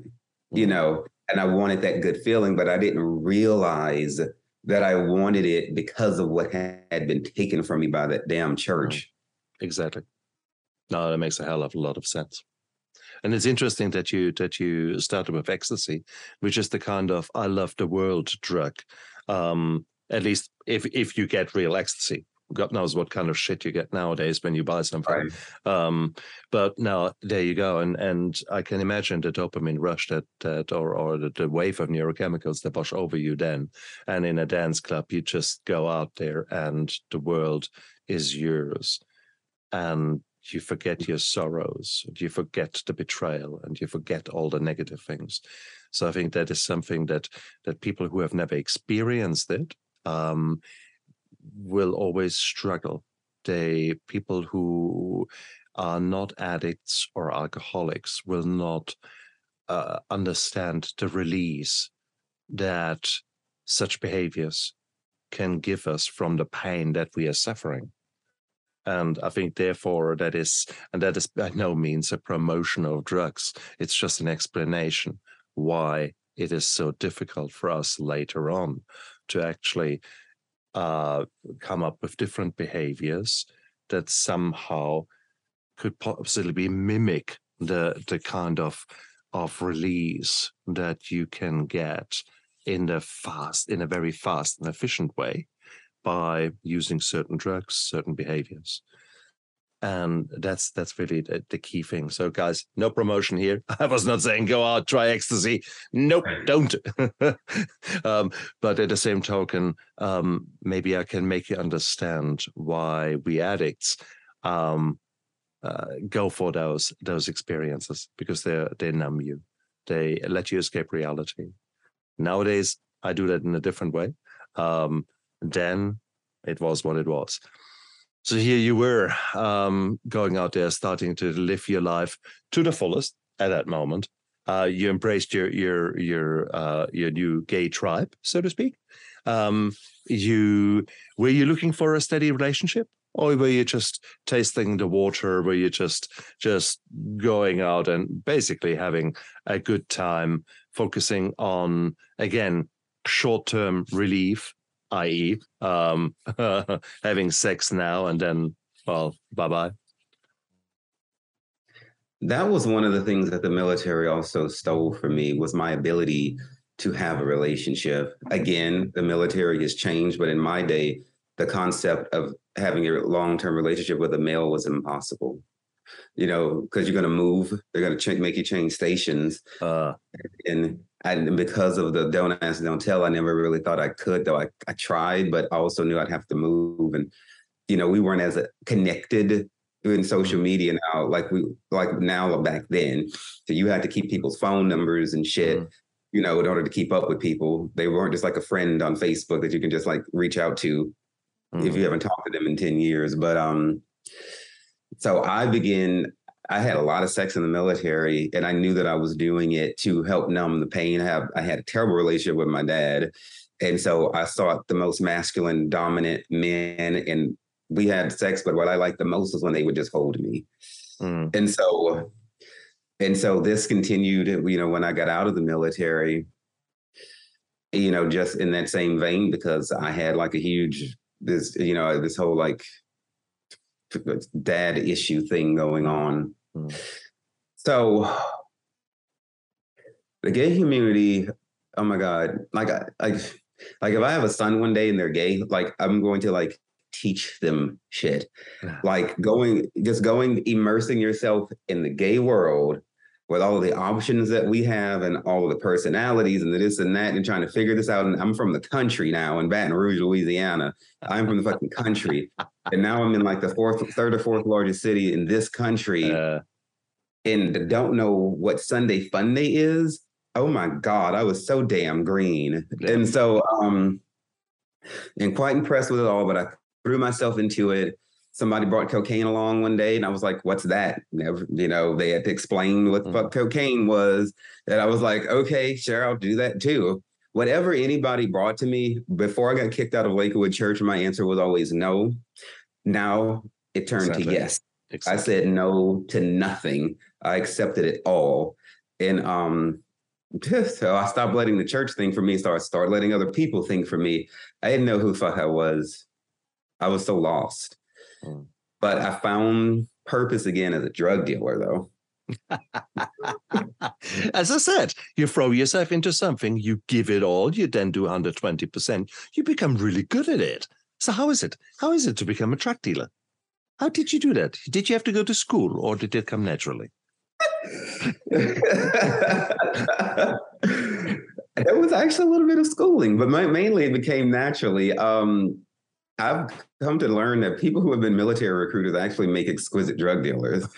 Speaker 2: you mm. know, and I wanted that good feeling, but I didn't realize that I wanted it because of what had been taken from me by that damn church.
Speaker 1: Exactly. No, that makes a hell of a lot of sense. And it's interesting that you that you started with ecstasy, which is the kind of I love the world drug. Um, at least if if you get real ecstasy, God knows what kind of shit you get nowadays when you buy something.
Speaker 2: Right.
Speaker 1: Um, but now there you go, and and I can imagine the dopamine rush that that or or the, the wave of neurochemicals that wash over you then, and in a dance club you just go out there and the world is yours, and you forget your sorrows, you forget the betrayal, and you forget all the negative things. So I think that is something that that people who have never experienced it um, will always struggle. They people who are not addicts or alcoholics will not uh, understand the release that such behaviors can give us from the pain that we are suffering. And I think, therefore, that is, and that is by no means a promotion of drugs. It's just an explanation why it is so difficult for us later on to actually uh, come up with different behaviors that somehow could possibly mimic the the kind of of release that you can get in the fast in a very fast and efficient way by using certain drugs, certain behaviors. And that's that's really the, the, key thing. So, guys, no promotion here. *laughs* I was not saying go out try ecstasy. Nope, don't. *laughs* um, but at the same token, um, maybe I can make you understand why we addicts um, uh, go for those those experiences because they they numb you. They let you escape reality. Nowadays, I do that in a different way. Um, then it was what it was. So here you were um, going out there, starting to live your life to the fullest at that moment. Uh, you embraced your your your uh, your new gay tribe, so to speak. Um, you were you looking for a steady relationship, or were you just tasting the water? Were you just just going out and basically having a good time, focusing on again short term relief i.e., um, *laughs* having sex now and then, well, bye bye.
Speaker 2: That was one of the things that the military also stole from me was my ability to have a relationship. Again, the military has changed, but in my day, the concept of having a long-term relationship with a male was impossible. You know, because you're going to move, they're going to ch- make you change stations, uh, and and because of the don't ask, don't tell, I never really thought I could, though I, I tried, but I also knew I'd have to move. And, you know, we weren't as connected in social mm-hmm. media now, like we, like now or back then. So you had to keep people's phone numbers and shit, mm. you know, in order to keep up with people. They weren't just like a friend on Facebook that you can just like reach out to mm. if you mm-hmm. haven't talked to them in 10 years. But, um, so I began I had a lot of sex in the military, and I knew that I was doing it to help numb the pain. I have I had a terrible relationship with my dad, and so I sought the most masculine, dominant men, and we had sex. But what I liked the most was when they would just hold me, mm. and so, and so this continued. You know, when I got out of the military, you know, just in that same vein, because I had like a huge this, you know, this whole like dad issue thing going on Mm. So the gay community, oh my God, like like like if I have a son one day and they're gay, like I'm going to like teach them shit. Like going just going immersing yourself in the gay world with all of the options that we have and all of the personalities and the this and that and trying to figure this out. And I'm from the country now in Baton Rouge, Louisiana. I'm from the fucking country. And now I'm in like the fourth, third or fourth largest city in this country. Uh, and don't know what Sunday Fun Day is. Oh my God, I was so damn green. And so um and quite impressed with it all, but I threw myself into it somebody brought cocaine along one day and I was like, what's that? Never, you know, they had to explain what the fuck mm. cocaine was. And I was like, okay, sure, I'll do that too. Whatever anybody brought to me before I got kicked out of Lakewood Church, my answer was always no. Now it turned exactly. to yes. Exactly. I said no to nothing. I accepted it all. And um, *laughs* so I stopped letting the church think for me, so I started letting other people think for me. I didn't know who fuck I was. I was so lost. Mm. But I found purpose again as a drug dealer, though. *laughs*
Speaker 1: as I said, you throw yourself into something, you give it all, you then do 120%, you become really good at it. So how is it? How is it to become a drug dealer? How did you do that? Did you have to go to school or did it come naturally? *laughs*
Speaker 2: it was actually a little bit of schooling, but mainly it became naturally. Um, I've come to learn that people who have been military recruiters actually make exquisite drug dealers. *laughs*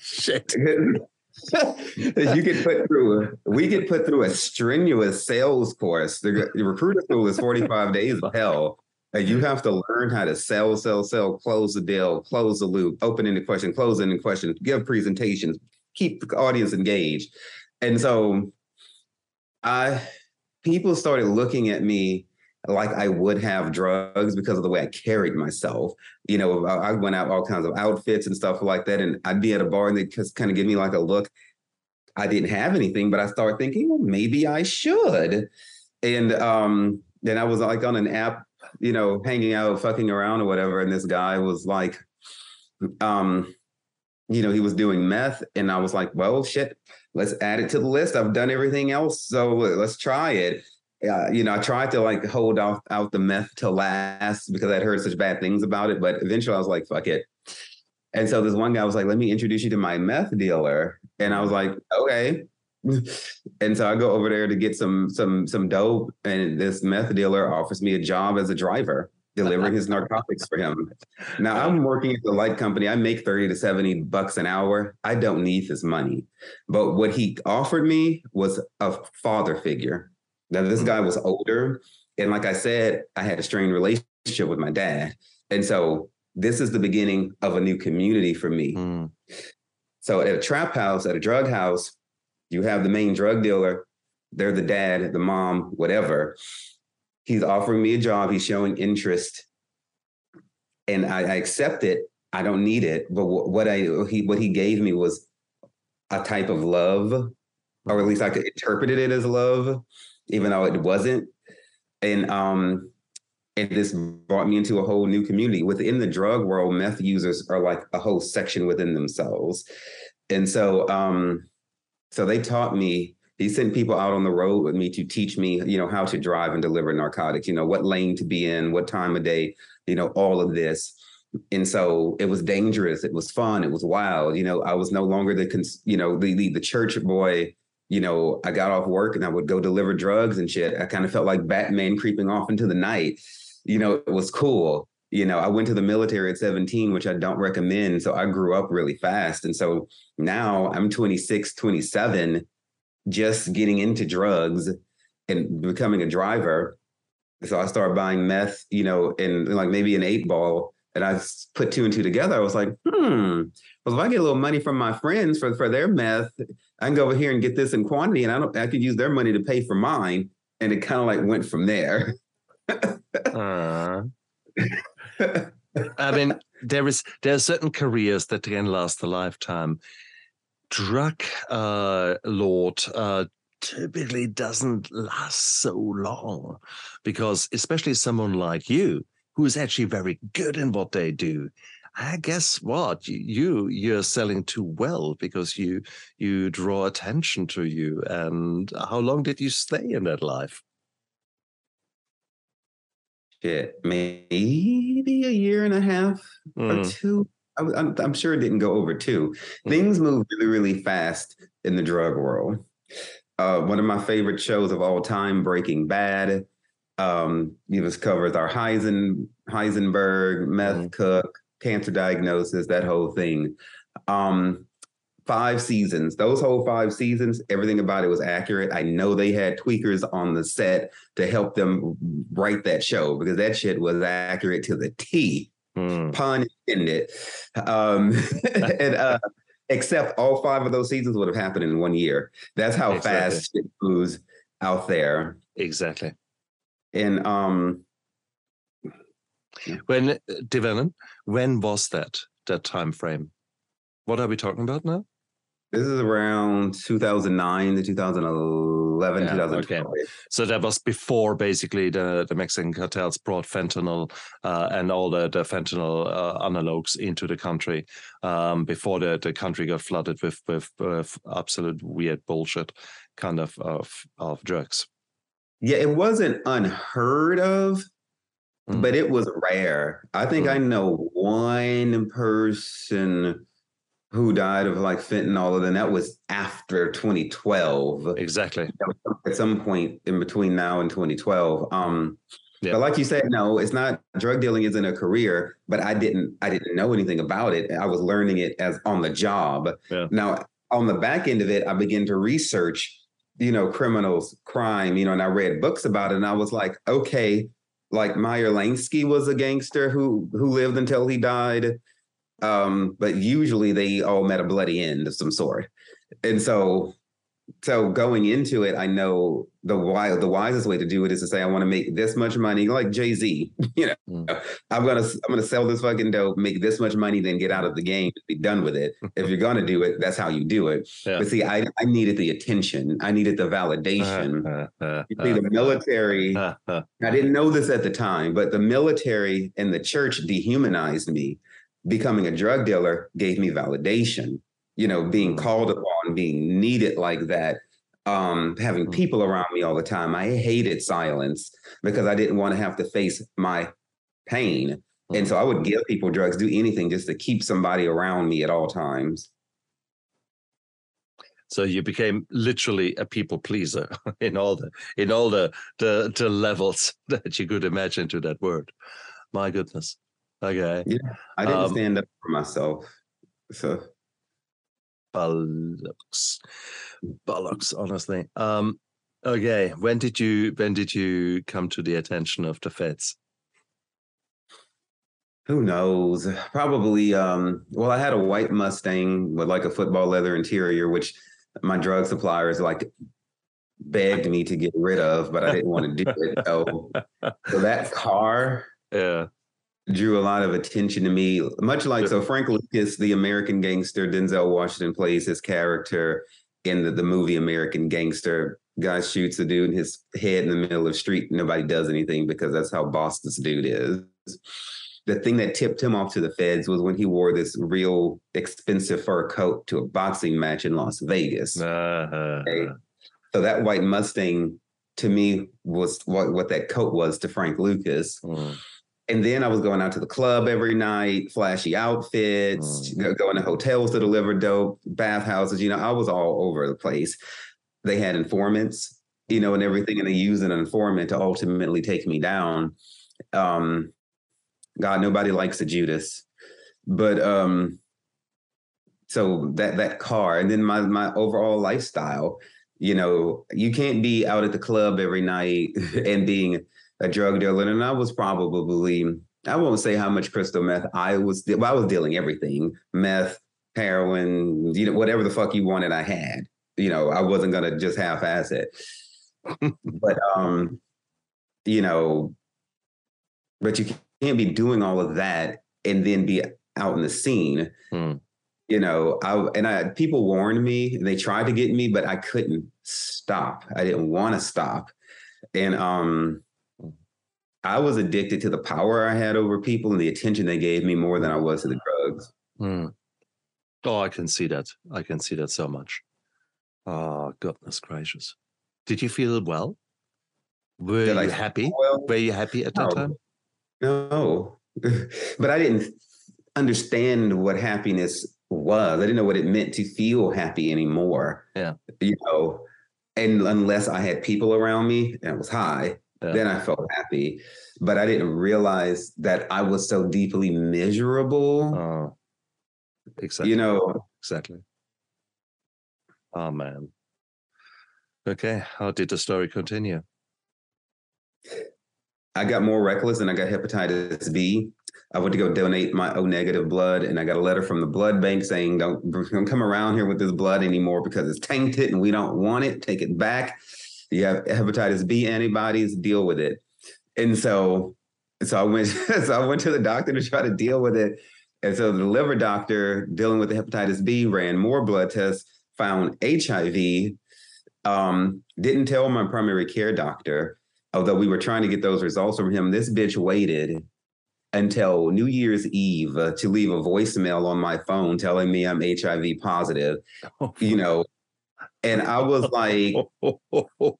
Speaker 1: Shit. *laughs*
Speaker 2: you get put through we get put through a strenuous sales course. The, the recruiter school is 45 days of hell. And you have to learn how to sell, sell, sell, close the deal, close the loop, open any question, close any question, give presentations, keep the audience engaged. And so I people started looking at me like I would have drugs because of the way I carried myself. You know, I, went out all kinds of outfits and stuff like that, and I'd be at a bar and they just kind of give me like a look. I didn't have anything, but I started thinking, well, maybe I should. And um, then I was like on an app, you know, hanging out, fucking around or whatever, and this guy was like, um, you know, he was doing meth, and I was like, well, shit, let's add it to the list. I've done everything else, so let's try it uh, you know, I tried to like hold off out the meth to last because I'd heard such bad things about it. But eventually I was like, fuck it. And so this one guy was like, let me introduce you to my meth dealer. And I was like, okay. *laughs* and so I go over there to get some some some dope. And this meth dealer offers me a job as a driver, delivering his narcotics for him. Now I'm working at the light company. I make 30 to 70 bucks an hour. I don't need this money. But what he offered me was a father figure now, this guy was older. And like I said, I had a strained relationship with my dad. And so this is the beginning of a new community for me. Mm. So at a trap house, at a drug house, you have the main drug dealer, they're the dad, the mom, whatever. He's offering me a job, he's showing interest. And I, I accept it. I don't need it. But what I he what he gave me was a type of love, or at least I could interpret it as love even though it wasn't. And um, and this brought me into a whole new community within the drug world. Meth users are like a whole section within themselves, and so um, so they taught me. He sent people out on the road with me to teach me, you know, how to drive and deliver narcotics. You know, what lane to be in, what time of day, you know, all of this. And so it was dangerous. It was fun. It was wild. You know, I was no longer the, you know, the the, the church boy you know, I got off work and I would go deliver drugs and shit. I kind of felt like Batman creeping off into the night. You know, it was cool. You know, I went to the military at 17, which I don't recommend. So I grew up really fast. And so now I'm 26, 27, just getting into drugs and becoming a driver. So I started buying meth, you know, and like maybe an eight ball. And I put two and two together. I was like, hmm, well, if I get a little money from my friends for, for their meth, I can go over here and get this in quantity, and I don't. I could use their money to pay for mine, and it kind of like went from there. uh, *laughs*
Speaker 1: I mean, there is there are certain careers that can last a lifetime. Drug uh, lord uh, typically doesn't last so long because, especially someone like you, who is actually very good in what they do, I guess what you you're selling too well because you you draw attention to you. And how long did you stay in that life?
Speaker 2: Shit, maybe a year and a half mm. or two. I, am I'm sure it didn't go over two. Mm. Things move really, really fast in the drug world. Uh, one of my favorite shows of all time, Breaking Bad. Um, it was covers our Heisen, Heisenberg, meth mm. cook, cancer diagnosis, that whole thing. Um, five seasons. Those whole five seasons, everything about it was accurate. I know they had tweakers on the set to help them write that show because that shit was accurate to the T. Mm. Pun intended. Um, *laughs* and uh, except all five of those seasons would have happened in one year. That's how exactly. fast it moves out there.
Speaker 1: Exactly.
Speaker 2: And um,
Speaker 1: when uh, when was that that time frame? What are we talking about now?
Speaker 2: This is around 2009 to 2011, yeah, 2012. Okay.
Speaker 1: So that was before basically the, the Mexican cartels brought fentanyl uh, and all the, the fentanyl uh, analogs into the country um, before the, the country got flooded with, with, with absolute weird bullshit kind of, of, of drugs.
Speaker 2: Yeah, it wasn't unheard of
Speaker 1: Mm.
Speaker 2: but it was rare. I think
Speaker 1: Mm.
Speaker 2: I know one person who died of like fentanyl, and that was after 2012.
Speaker 1: Exactly.
Speaker 2: At some point in between now and 2012. Um,
Speaker 1: Yeah.
Speaker 2: but like you said, no, it's not drug dealing isn't a career, but I didn't I didn't know anything about it. I was learning it as on the job.
Speaker 1: Yeah.
Speaker 2: Now on the back end of it, I began to research, you know, criminals, crime, you know, and I read books about it, and I was like, okay, like Meyer Lansky was a gangster who who lived until he died. Um, but usually they all met a bloody end of some sort. And so so going into it, I know the why the wisest way to do it is to say I want to make this much money, like Jay Z. *laughs* You know,
Speaker 1: Mm.
Speaker 2: I'm gonna I'm gonna sell this fucking dope, make this much money, then get out of the game, and be done with it. *laughs* if you're gonna do it, that's how you do it.
Speaker 1: Yeah.
Speaker 2: But see, I I needed the attention, I needed the validation.
Speaker 1: Uh, uh,
Speaker 2: You see, the military.
Speaker 1: uh, uh,
Speaker 2: I didn't know this at the time, but the military and the church dehumanized me. Becoming a drug dealer gave me validation. You know, being
Speaker 1: Mm.
Speaker 2: called upon, being needed like that, um, having
Speaker 1: Mm.
Speaker 2: people around me all the time. I hated silence because I didn't want to have to face my pain. And so I would give people drugs, do anything just to keep somebody around me at all times.
Speaker 1: So you became literally a people pleaser *laughs* in all the in all the the, the levels *laughs* that you could imagine to that word. My goodness. Okay.
Speaker 2: Yeah, I didn't
Speaker 1: Um,
Speaker 2: stand up for myself. So
Speaker 1: Bollocks. Bollocks, honestly. Um, okay. When did you when did you come to the attention of the feds?
Speaker 2: Who knows? Probably. Um, well, I had a white Mustang with like a football leather interior, which my drug suppliers like begged me to get rid of, but I didn't want to do it. So, *laughs* so that car
Speaker 1: Yeah.
Speaker 2: Drew a lot of attention to me. Much like so, Frank Lucas, the American gangster, Denzel Washington plays his character in the, the movie American Gangster. Guy shoots a dude in his head in the middle of the street. Nobody does anything because that's how boss this dude is the thing that tipped him off to the feds was when he wore this real expensive fur coat to a boxing match in Las Vegas.
Speaker 1: Uh,
Speaker 2: Okay. So that white Mustang to me was what, what that coat was to Frank Lucas.
Speaker 1: mm,
Speaker 2: And then I was going out to the club every night, flashy outfits,
Speaker 1: Mm.
Speaker 2: go- going to hotels to deliver dope, bathhouses. You know, I was all over the place. They had informants, you know, and everything, and they used an informant to ultimately take me down. Um, God, nobody likes a Judas, but um, so that that car, and then my my overall lifestyle. You know, you can't be out at the club every night *laughs* and being a drug dealer, and I was probably I won't say how much crystal meth I was. Well, I was dealing everything: meth, heroin, you know, whatever the fuck you wanted, I had. You know, I wasn't gonna just half-ass it. *laughs* but um, you know, but you can't be doing all of that and then be out in the scene.
Speaker 1: Hmm.
Speaker 2: You know, I and I people warned me and they tried to get me, but I couldn't stop. I didn't want to stop. And um I was addicted to the power I had over people and the attention they gave me more than I was to the drugs.
Speaker 1: mm. Oh, I can see that. I can see that so much. Oh, goodness gracious. Did you feel well? Were
Speaker 2: Did
Speaker 1: you
Speaker 2: I-
Speaker 1: happy?
Speaker 2: Well,
Speaker 1: Were you happy at that time?
Speaker 2: No, *laughs* but I didn't understand what happiness was. I didn't know what it meant to feel happy anymore.
Speaker 1: Yeah.
Speaker 2: You know, and unless I had people around me and it was high,
Speaker 1: Yeah.
Speaker 2: then I felt happy. But I didn't realize that I was so deeply miserable.
Speaker 1: Oh, exactly.
Speaker 2: you know,
Speaker 1: Exactly. Oh man. Okay, how did the story continue?
Speaker 2: I got more reckless and I got hepatitis B. I went to go donate my O negative blood, and I got a letter from the blood bank saying, "Don't, don't come around here with this blood anymore because it's tainted and we don't want it. Take it back. You have hepatitis B antibodies. Deal with it." And so, so I went. *laughs* so I went to the doctor to try to deal with it. And so the liver doctor dealing with the hepatitis B ran more blood tests, found HIV. Um, didn't tell my primary care doctor although we were trying to get those results from him, this bitch waited until New Year's Eve uh, to leave a voicemail on my phone telling me I'm HIV positive, *laughs* you know. And I was like, *laughs*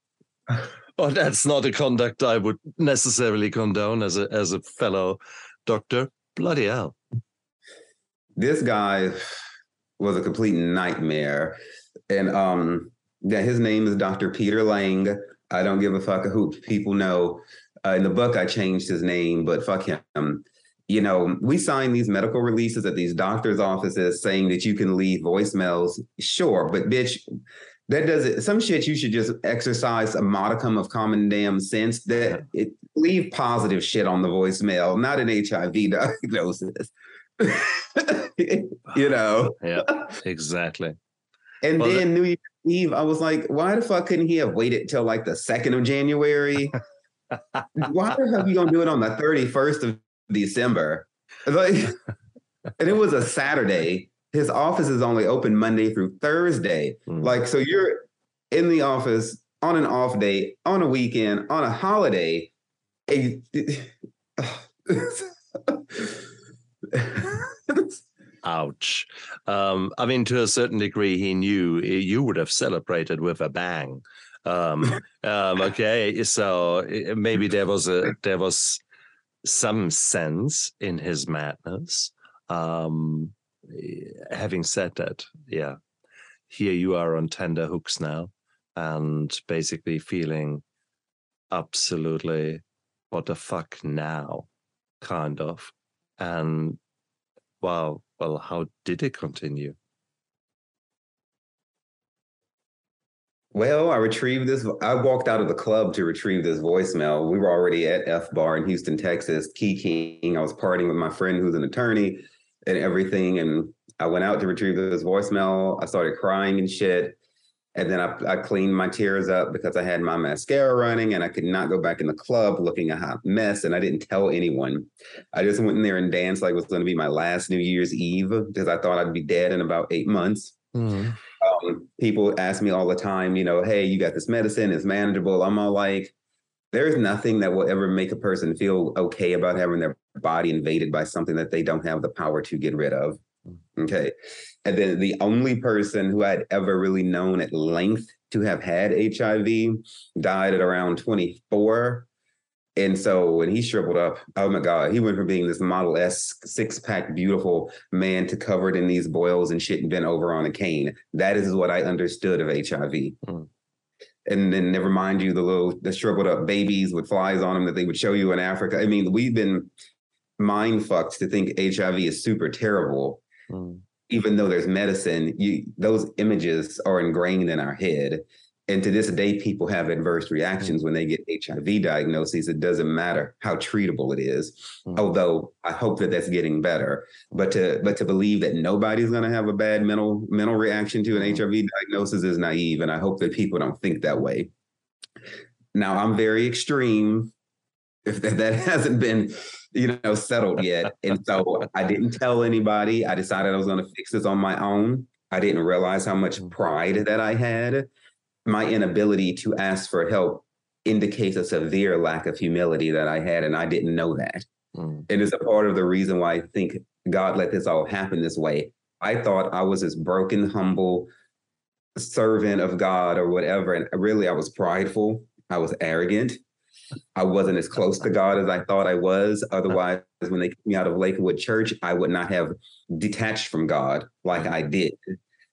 Speaker 1: oh, that's not a conduct I would necessarily condone as a as a fellow doctor. Bloody hell.
Speaker 2: This guy was a complete nightmare. And um, yeah, his name is Dr. Peter Lang. I don't give a fuck who people know. Uh, in the book, I changed his name, but fuck him. You know, we sign these medical releases at these doctors' offices saying that you can leave voicemails. Sure, but bitch, that doesn't some shit you should just exercise a modicum of common damn sense that it leave positive shit on the voicemail, not an HIV *laughs* diagnosis. *laughs* you know.
Speaker 1: Yeah, exactly.
Speaker 2: And well, then New Year's Eve, I was like, why the fuck couldn't he have waited till like the second of January? *laughs* why the fuck you gonna do it on the 31st of December? Like, and it was a Saturday. His office is only open Monday through Thursday. Mm. Like, so you're in the office on an off day, on a weekend, on a holiday. And, *laughs*
Speaker 1: Ouch. Um, I mean, to a certain degree, he knew you would have celebrated with a bang. Um, *laughs* um, okay, so maybe there was a there was some sense in his madness. Um, Eh, having said that, yeah, here you are on tender hooks now, and basically feeling absolutely what the fuck now, kind of, and wow, well, how did it continue?
Speaker 2: Well, I retrieved this. I walked out of the club to retrieve this voicemail. We were already at F Bar in Houston, Texas, key King. I was partying with my friend who's an attorney and everything. And I went out to retrieve this voicemail. I started crying and shit. And then I, I cleaned my tears up because I had my mascara running and I could not go back in the club looking a hot mess. And I didn't tell anyone. I just went in there and danced like it was going to be my last New Year's Eve because I thought I'd be dead in about eight months. Mm-hmm. Um, people ask me all the time, you know, hey, you got this medicine, it's manageable. I'm all like, there's nothing that will ever make a person feel okay about having their body invaded by something that they don't have the power to get rid of. Mm. Okay. And then the only person who I'd ever really known at length to have had HIV died at around 24. And so when he shriveled up, oh my God, he went from being this Model S six pack beautiful man to covered in these boils and shit and bent over on a cane. That is what I understood of HIV. Mm. And then never mind you, the little the shriveled up babies with flies on them that they would show you in Africa. I mean, we've been mind fucked to think HIV is super terrible. Mm even though there's medicine, you those images are ingrained in our head. And to this day, people have adverse reactions when they get HIV diagnoses. It doesn't matter how treatable it is, mm-hmm. although I hope that that's getting better. But to but to believe that nobody's going to have a bad mental mental reaction to an mm-hmm. HIV diagnosis is naive, and I hope that people don't think that way. Now, I'm very extreme. If that, that hasn't been you know, settled yet. and so I didn't tell anybody. I decided I was going to fix this on my own. I didn't realize how much mm-hmm. pride that I had. My inability to ask for help indicates a severe lack of humility that I had, and I didn't know that. Mm. And it's a part of the reason why I think God let this all happen this way. I thought I was this broken, humble servant of God or whatever. And really, I was prideful. I was arrogant. I wasn't as close to God as I thought I was. Otherwise, when they kicked me out of Lakewood Church, I would not have detached from God like I did.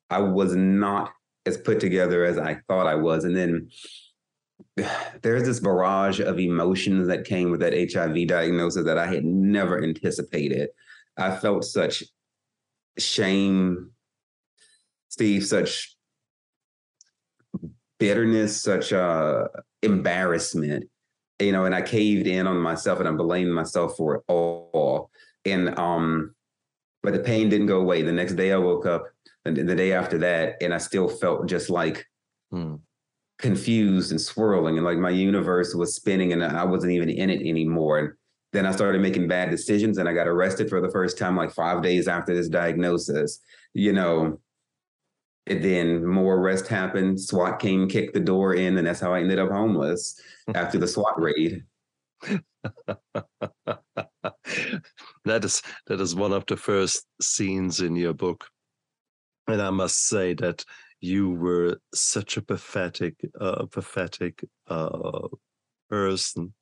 Speaker 2: I was not as put together as I thought I was. And then *sighs* there's this barrage of emotions that came with that HIV diagnosis that I had never anticipated. I felt such shame, Steve, such bitterness, such uh, embarrassment you know, and I caved in on myself and I blamed myself for it all. And um, but the pain didn't go away. The next day I woke up and the day after that, and I still felt just like hmm. confused and swirling, and like my universe was spinning, and I wasn't even in it anymore. And then I started making bad decisions, and I got arrested for the first time like five days after this diagnosis. You know, then more arrests happened. SWAT came, kicked the door in, and that's how I ended up homeless after the SWAT raid. *laughs*
Speaker 1: that is that is one of the first scenes in your book, and I must say that you were such a pathetic, uh, pathetic uh, person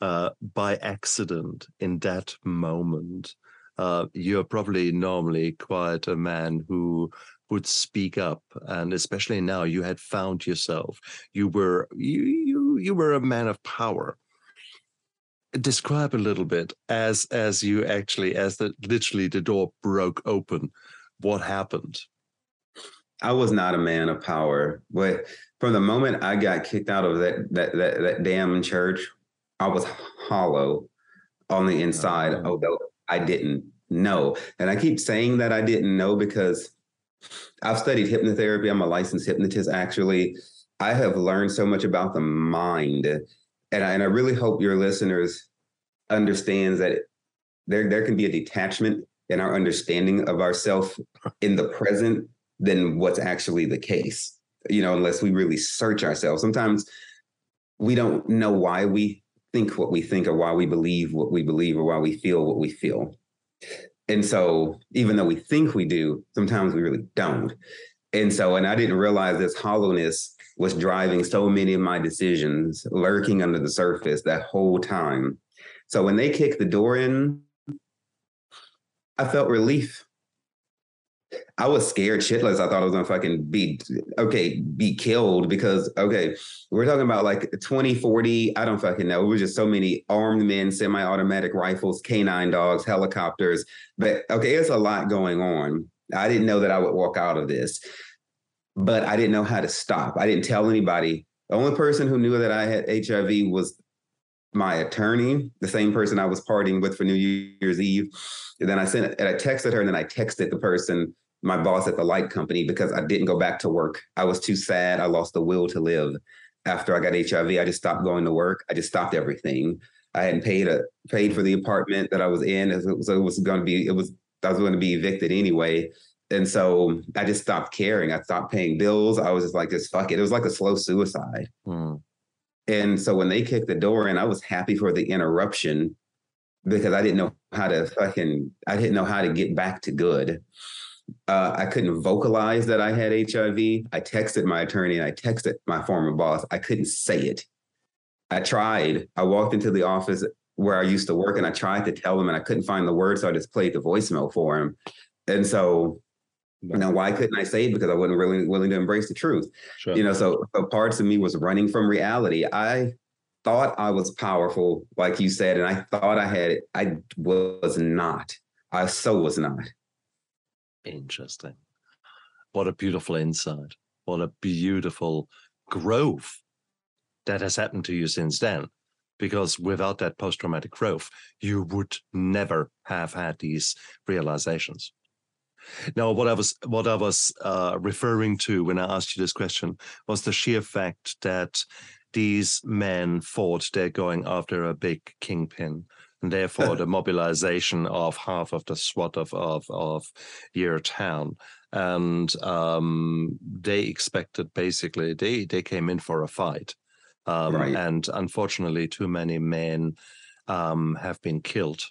Speaker 1: uh, by accident in that moment. Uh, you're probably normally quite a man who would speak up, and especially now you had found yourself. You were you you you were a man of power. Describe a little bit as as you actually as the literally the door broke open. What happened?
Speaker 2: I was not a man of power, but from the moment I got kicked out of that that that, that damn church, I was hollow on the inside, oh. although I didn't know. And I keep saying that I didn't know because I've studied hypnotherapy. I'm a licensed hypnotist, actually. I have learned so much about the mind. And I, and I really hope your listeners understands that there, there can be a detachment in our understanding of ourself in the present than what's actually the case. You know, unless we really search ourselves. Sometimes we don't know why we think what we think or why we believe what we believe or why we feel what we feel. And so, even though we think we do, sometimes we really don't. And so, and I didn't realize this hollowness was driving so many of my decisions, lurking under the surface that whole time. So, when they kicked the door in, I felt relief. I was scared shitless. I thought I was gonna fucking be okay, be killed because okay, we're talking about like 20, 40, I don't fucking know. It was just so many armed men, semi-automatic rifles, canine dogs, helicopters. But okay, it's a lot going on. I didn't know that I would walk out of this, but I didn't know how to stop. I didn't tell anybody. The only person who knew that I had HIV was my attorney, the same person I was partying with for New Year's Eve. And then I sent and I texted her, and then I texted the person, my boss at the light company, because I didn't go back to work. I was too sad. I lost the will to live. After I got HIV, I just stopped going to work. I just stopped everything. I hadn't paid a paid for the apartment that I was in. So it was going to be it was I was going to be evicted anyway. And so I just stopped caring. I stopped paying bills. I was just like, just fuck it. It was like a slow suicide. Hmm. And so when they kicked the door in, I was happy for the interruption because I didn't know how to fucking, I didn't know how to get back to good. Uh, I couldn't vocalize that I had HIV. I texted my attorney and I texted my former boss. I couldn't say it. I tried. I walked into the office where I used to work and I tried to tell them and I couldn't find the words. So I just played the voicemail for him. And so now, why couldn't I say it? Because I wasn't really willing to embrace the truth. Sure. You know, so, so parts of me was running from reality. I thought I was powerful, like you said, and I thought I had it. I was not. I so was not.
Speaker 1: Interesting. What a beautiful insight. What a beautiful growth that has happened to you since then. Because without that post traumatic growth, you would never have had these realizations. Now, what I was what I was uh, referring to when I asked you this question was the sheer fact that these men thought they're going after a big kingpin, and therefore *laughs* the mobilization of half of the SWAT of of, of your town, and um, they expected basically they they came in for a fight, um, right. and unfortunately, too many men um, have been killed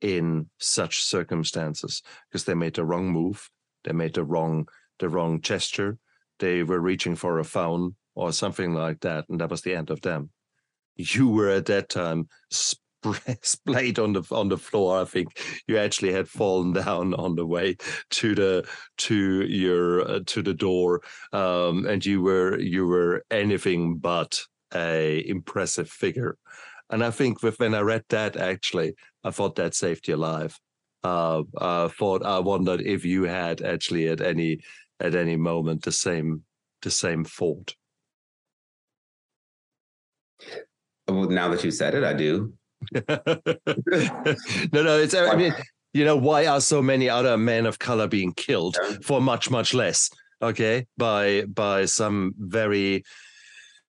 Speaker 1: in such circumstances because they made the wrong move, they made the wrong the wrong gesture, they were reaching for a phone or something like that, and that was the end of them. You were at that time splayed *laughs* on the on the floor. I think you actually had fallen down on the way to the to your uh, to the door, um, and you were you were anything but a impressive figure. And I think with, when I read that, actually, I thought that saved your life. Uh, I thought I wondered if you had actually at any at any moment the same the same thought.
Speaker 2: Well, now that you said it, I do. *laughs*
Speaker 1: no, no, it's. I mean, *laughs* you know, why are so many other men of color being killed for much, much less? Okay, by by some very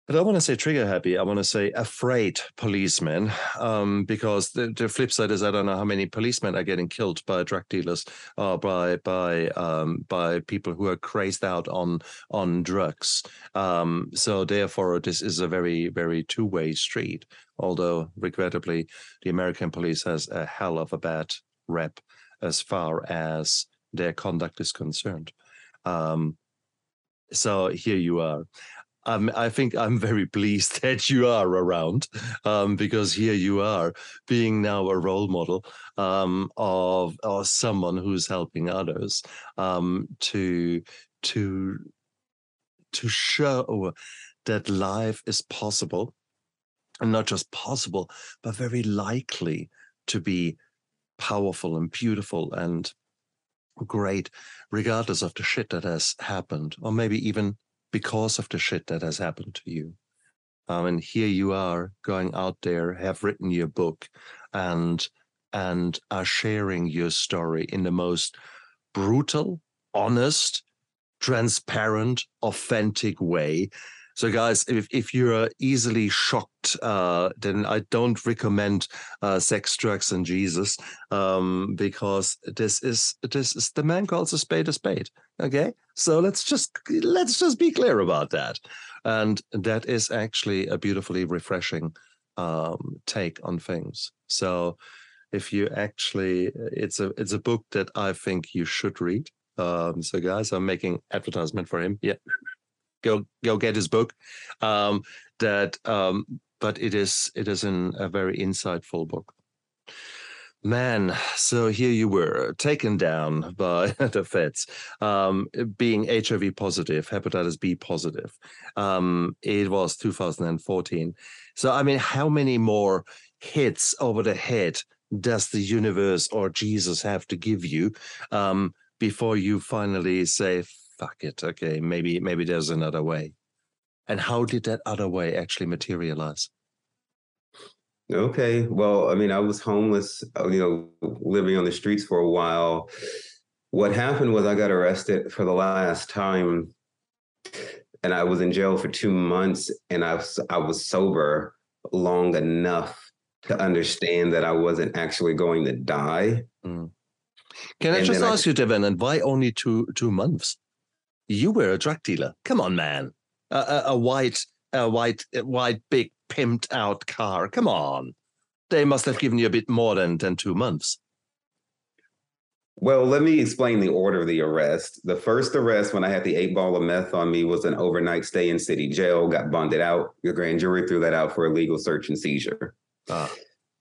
Speaker 1: but I want to say trigger happy. I want to say afraid policemen, um, because the, the, flip side is I don't know how many policemen are getting killed by drug dealers or by by um, by people who are crazed out on on drugs. Um, so therefore, this is a very very two way street. Although regrettably, the American police has a hell of a bad rep as far as their conduct is concerned. Um, so here you are. Um, I think I'm very pleased *laughs* that you are around um, because here you are being now a role model um, of, of someone who's helping others um, to to to show that life is possible and not just possible but very likely to be powerful and beautiful and great regardless of the shit that has happened or maybe even because of the shit that has happened to you. Um, and here you are going out there, have written your book, and and are sharing your story in the most brutal, honest, transparent, authentic way so, guys, if, if you're easily shocked, uh, then I don't recommend uh, sex, drugs, and Jesus, um, because this is this is the man calls a spade a spade. Okay, so let's just let's just be clear about that, and that is actually a beautifully refreshing um, take on things. So, if you actually, it's a it's a book that I think you should read. Um, so, guys, I'm making advertisement for him. Yeah go go get his book. Um, that, um, but it is it is an, a very insightful book. Man, so here you were taken down by *laughs* the feds, um, being HIV positive, hepatitis B positive. Um, it was 2014. So, I mean, how many more hits over the head does the universe or Jesus have to give you um, before you finally say, fuck it, okay, maybe maybe there's another way. And how did that other way actually materialize?
Speaker 2: Okay, well, I mean, I was homeless, uh, you know, living on the streets for a while. What happened was I got arrested for the last time, and I was in jail for two months, and I was I was sober long enough to understand that I wasn't actually going to die. Mm.
Speaker 1: Can I and just ask I, you, Devin, and why only two two months? You were a drug dealer. Come on, man. A, a, a white, a white, a white, big pimped out car. Come on. They must have given you a bit more than than two months.
Speaker 2: Well, let me explain the order of the arrest. The first arrest, when I had the eight ball of meth on me, was an overnight stay in city jail. Got bonded out. The grand jury threw that out for illegal search and seizure. Ah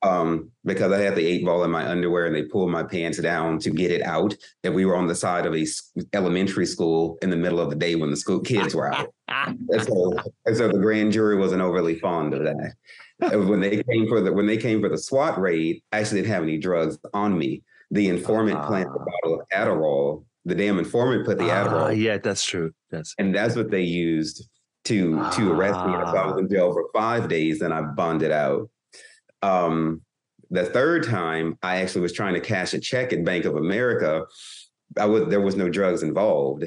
Speaker 2: um, because I had the eight ball in my underwear and they pulled my pants down to get it out. And we were on the side of a elementary school in the middle of the day when the school kids were out. *laughs* and, so, and so the grand jury wasn't overly fond of that. when they came for the when they came for the SWAT raid, I actually didn't have any drugs on me. The informant uh, planted a bottle of Adderall. The damn informant put the uh, Adderall.
Speaker 1: Yeah, that's true. That's
Speaker 2: and that's what they used to to arrest me. And so I was in jail for five days, and I bonded out. Um, the third time, I actually was trying to cash a check at Bank of America. I was there was no drugs involved,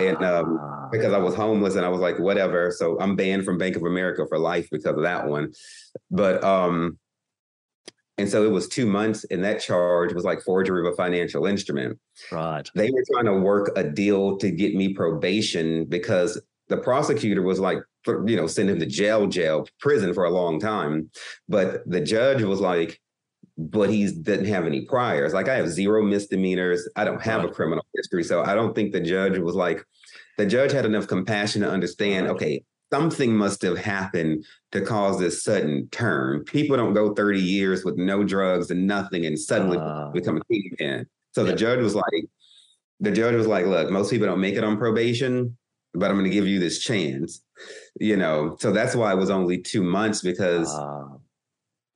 Speaker 2: and um, ah. because I was homeless and I was like, whatever. So I'm banned from Bank of America for life because of that one. But um, and so it was two months, and that charge was like forgery of a financial instrument.
Speaker 1: Right.
Speaker 2: They were trying to work a deal to get me probation because the prosecutor was like, you know, send him to jail, jail, prison for a long time. But the judge was like, but he didn't have any priors. Like I have zero misdemeanors. I don't have right. a criminal history. So I don't think the judge was like, the judge had enough compassion to understand, right. okay, something must have happened to cause this sudden turn. People don't go 30 years with no drugs and nothing and suddenly uh, become a kingpin. So yeah. the judge was like, the judge was like, look, most people don't make it on probation but I'm going to give you this chance. You know, so that's why it was only two months because, uh,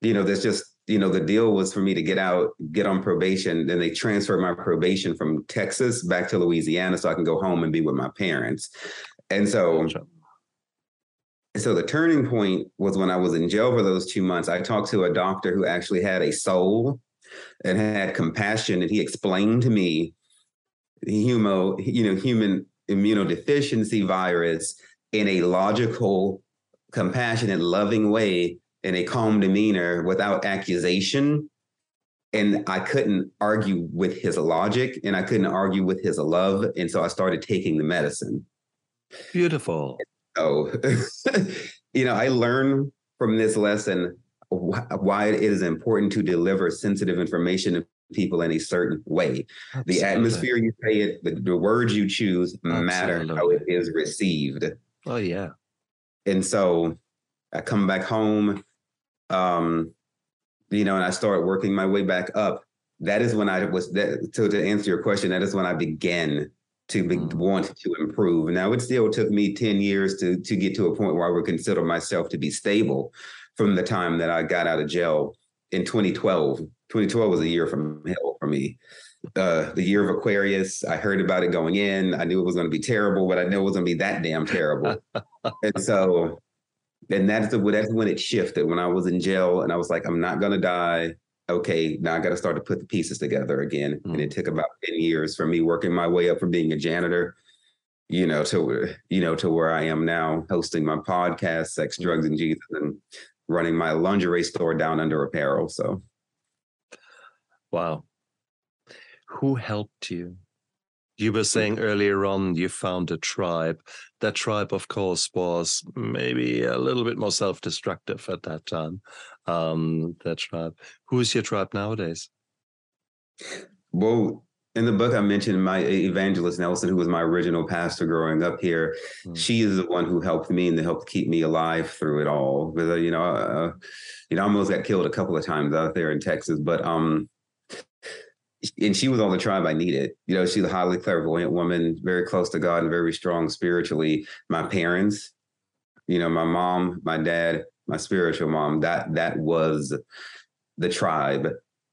Speaker 2: you know, there's just, you know, the deal was for me to get out, get on probation. Then they transferred my probation from Texas back to Louisiana so I can go home and be with my parents. And so, so the turning point was when I was in jail for those two months. I talked to a doctor who actually had a soul and had compassion, and he explained to me, humo, you know, human immunodeficiency virus in a logical, compassionate, loving way, in a calm demeanor without accusation. And I couldn't argue with his logic and I couldn't argue with his love. And so I started taking the medicine.
Speaker 1: Beautiful.
Speaker 2: Oh, *laughs* you know, I learned from this lesson why it is important to deliver sensitive information people in a certain way.
Speaker 1: Absolutely.
Speaker 2: The atmosphere you say it, the, the words you choose matter how it is received.
Speaker 1: Oh yeah.
Speaker 2: And so I come back home, um, you know, and I start working my way back up. That is when I was that. So to answer your question, that is when I began to be,
Speaker 1: Mm.
Speaker 2: want to improve. Now it still took me ten years to to get to a point where I would consider myself to be stable from the time that I got out of jail in 2012. 2012 was a year from hell for me. Uh, the year of Aquarius. I heard about it going in. I knew it was going to be terrible, but I knew it was going to be that damn terrible. *laughs* and so, and that's the that's when it shifted. When I was in jail, and I was like, I'm not going to die. Okay, now I got to start to put the pieces together again. And it took about 10 years for me working my way up from being a janitor, you know, to you know to where I am now, hosting my podcast, Sex, Drugs, and Jesus, and running my lingerie store down under apparel. So
Speaker 1: Wow. Who helped you? You were saying earlier on you found a tribe. That tribe, of course, was maybe a little bit more self-destructive at that time. Um, that tribe. Who is your tribe nowadays?
Speaker 2: Well, in the book, I mentioned my evangelist Nelson, who was my original pastor growing up here.
Speaker 1: Mm.
Speaker 2: She is the one who helped me and helped keep me alive through it all. Because uh, you know, uh, you know, I almost got killed a couple of times out there in Texas, but um, and she was on the tribe I needed. You know, she's a highly clairvoyant woman, very close to God and very strong spiritually. My parents, you know, my mom, my dad, my spiritual mom. That that was the tribe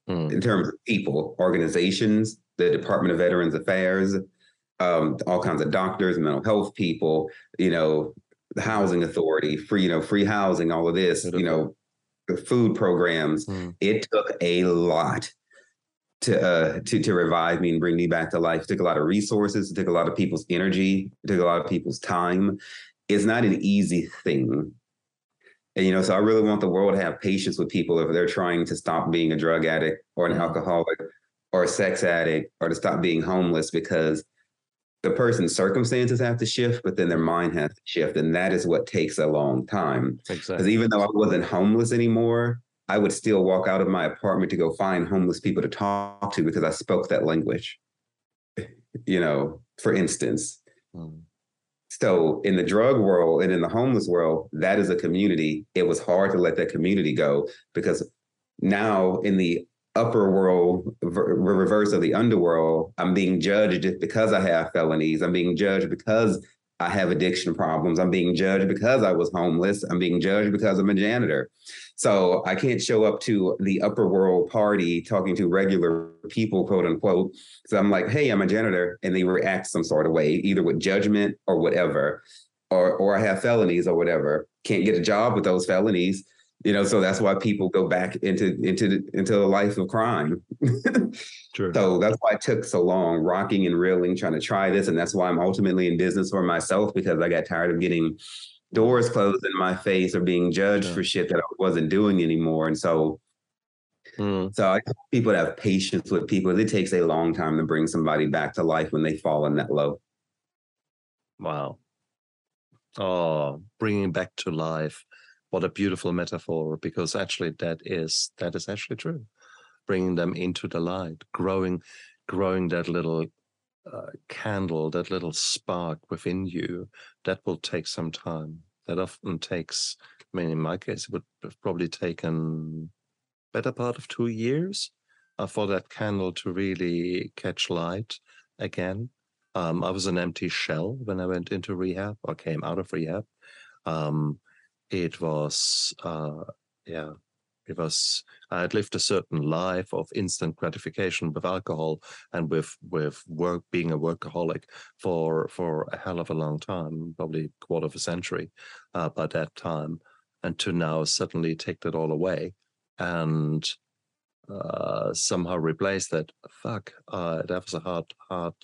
Speaker 1: Mm.
Speaker 2: in terms of people, organizations, the Department of Veterans Affairs, um, all kinds of doctors, mental health people, you know, the housing authority, free, you know, free housing, all of this, you know, the food programs.
Speaker 1: Mm.
Speaker 2: It took a lot to uh to to revive me and bring me back to life. It took a lot of resources, it took a lot of people's energy, it took a lot of people's time. It's not an easy thing. And, you know, so I really want the world to have patience with people if they're trying to stop being a drug addict or an alcoholic or a sex addict or to stop being homeless because the person's circumstances have to shift, but then their mind has to shift. And that is what takes a long time. Because
Speaker 1: Exactly.
Speaker 2: even though I wasn't homeless anymore, I would still walk out of my apartment to go find homeless people to talk to because I spoke that language. You know, for instance.
Speaker 1: Mm.
Speaker 2: So in the drug world and in the homeless world, that is a community. It was hard to let that community go because now in the upper world, ver- reverse of the underworld, I'm being judged because I have felonies. I'm being judged because I have addiction problems. I'm being judged because I was homeless. I'm being judged because I'm a janitor. So I can't show up to the upper world party talking to regular people, quote unquote. So I'm like, hey, I'm a janitor. And they react some sort of way, either with judgment or whatever, or or I have felonies or whatever. Can't get a job with those felonies. You know, so that's why people go back into into into the life of crime. *laughs*
Speaker 1: True.
Speaker 2: So that's why it took so long, rocking and reeling, trying to try this. And that's why I'm ultimately in business for myself because I got tired of getting doors closed in my face or being judged
Speaker 1: Sure.
Speaker 2: for shit that I wasn't doing anymore. And so,
Speaker 1: Mm.
Speaker 2: so I people have patience with people. It takes a long time to bring somebody back to life when they fall in that low.
Speaker 1: Wow. Oh, bringing back to life. What a beautiful metaphor, because actually that is that is actually true. Bringing them into the light, growing, growing that little uh, candle, that little spark within you. That will take some time. That often takes. I mean, in my case, it would have probably taken better part of two years uh, for that candle to really catch light again. Um, I was an empty shell when I went into rehab or came out of rehab. Um, it was, uh, yeah, it was. I had lived a certain life of instant gratification with alcohol and with with work, being a workaholic for for a hell of a long time, probably quarter of a century uh, by that time, and to now suddenly take that all away and uh, somehow replace that. Fuck, uh, that was a hard, hard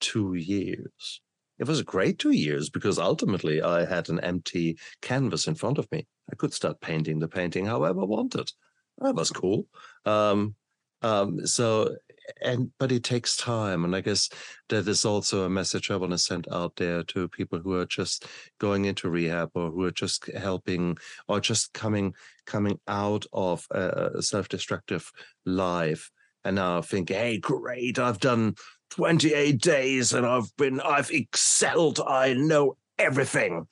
Speaker 1: two years. It was a great two years because ultimately I had an empty canvas in front of me. I could start painting the painting however I wanted. That was cool. Um, um, so, and but it takes time, and I guess that is also a message I want to send out there to people who are just going into rehab or who are just helping or just coming coming out of a self-destructive life and now think, hey, great, I've done 28 days and I've been, I've excelled. I know everything.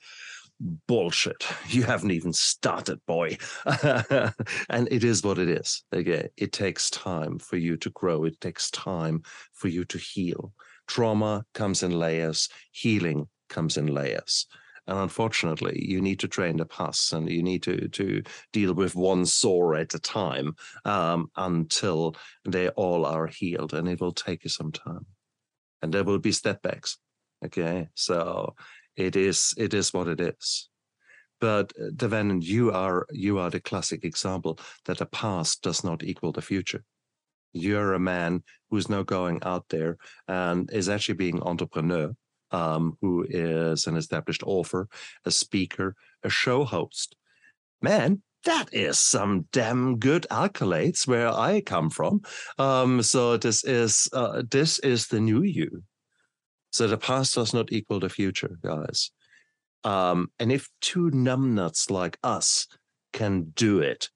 Speaker 1: Bullshit. You haven't even started, boy. *laughs* and it is what it is. Okay. It takes time for you to grow. It takes time for you to heal. Trauma comes in layers, healing comes in layers. And unfortunately, you need to train the pus and you need to, to deal with one sore at a time um, until they all are healed. And it will take you some time. And there will be setbacks. Okay. So it is it is what it is. But uh, Devan, you are you are the classic example that the past does not equal the future. You're a man who's now going out there and is actually being entrepreneur um, who is an established author, a speaker, a show host. Man, that is some damn good accolades where I come from. Um, so this is uh, this is the new you. So the past does not equal the future, guys. Um, and if two numbnuts like us can do it,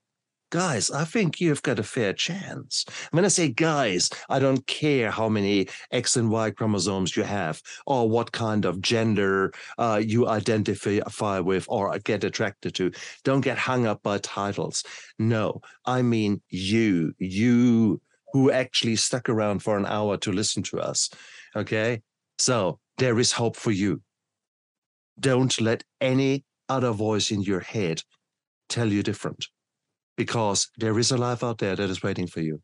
Speaker 1: guys, I think you've got a fair chance. When I say guys, I don't care how many X and Y chromosomes you have or what kind of gender uh, you identify with or get attracted to. Don't get hung up by titles. No, I mean you, you who actually stuck around for an hour to listen to us. Okay. So there is hope for you. Don't let any other voice in your head tell you different because there is a life out there that is waiting for you.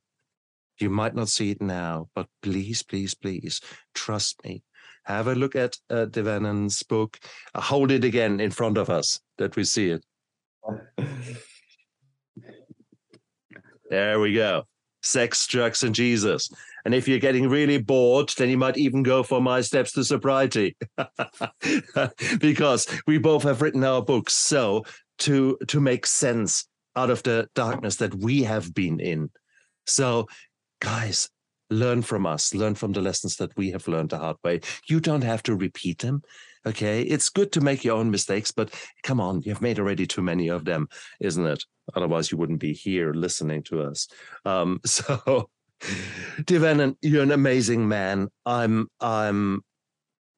Speaker 1: You might not see it now, but please, please, please trust me. Have a look at uh, Devanan's book. Hold it again in front of us that we see it. *laughs* there we go. Sex, drugs, and Jesus. And if you're getting really bored, then you might even go for My Steps to Sobriety. *laughs* because we both have written our books. So to to make sense out of the darkness that we have been in. So, guys, learn from us, learn from the lessons that we have learned the hard way. You don't have to repeat them. Okay. It's good to make your own mistakes, but come on, you've made already too many of them, isn't it? Otherwise, you wouldn't be here listening to us. Um, *laughs* so, Devan, you're an amazing man. I'm, I'm,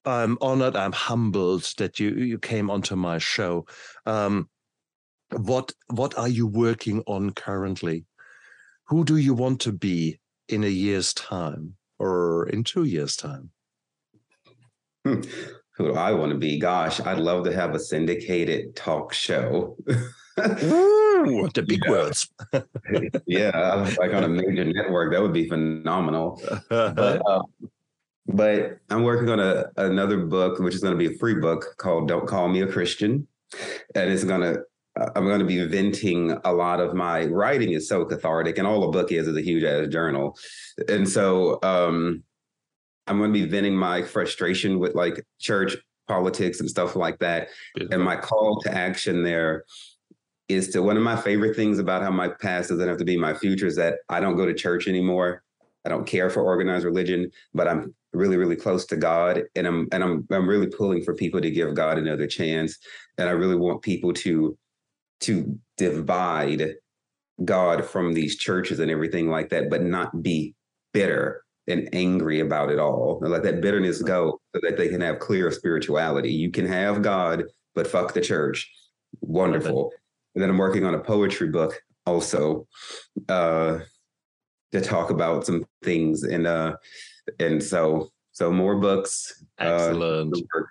Speaker 1: I'm honored. I'm humbled that you you came onto my show. Um, what what are you working on currently? Who do you want to be in a year's time or in two years' time?
Speaker 2: Hmm. *laughs* Who do I want to be? Gosh, I'd love to have a syndicated talk show.
Speaker 1: Ooh, *laughs* the big yeah. words. *laughs*
Speaker 2: yeah, like on a major network, that would be phenomenal. but, uh, but I'm working on a, another book, which is going to be a free book called "Don't Call Me a Christian," and it's going to I'm going to be venting a lot of my writing is so cathartic, and all a book is is a huge ass journal, and so um, I'm going to be venting my frustration with like church politics and stuff like that. And my call to action there is to one of my favorite things about how my past doesn't have to be my future is that I don't go to church anymore. I don't care for organized religion, but I'm really, really close to God, and I'm and I'm I'm really pulling for people to give God another chance, and I really want people to to divide God from these churches and everything like that, but not be bitter and angry about it all. And let that bitterness go so that they can have clear spirituality. You can have God, but fuck the church. Wonderful. And then I'm working on a poetry book also uh, to talk about some things. And uh, and so so more books.
Speaker 1: Uh, Excellent. Uh,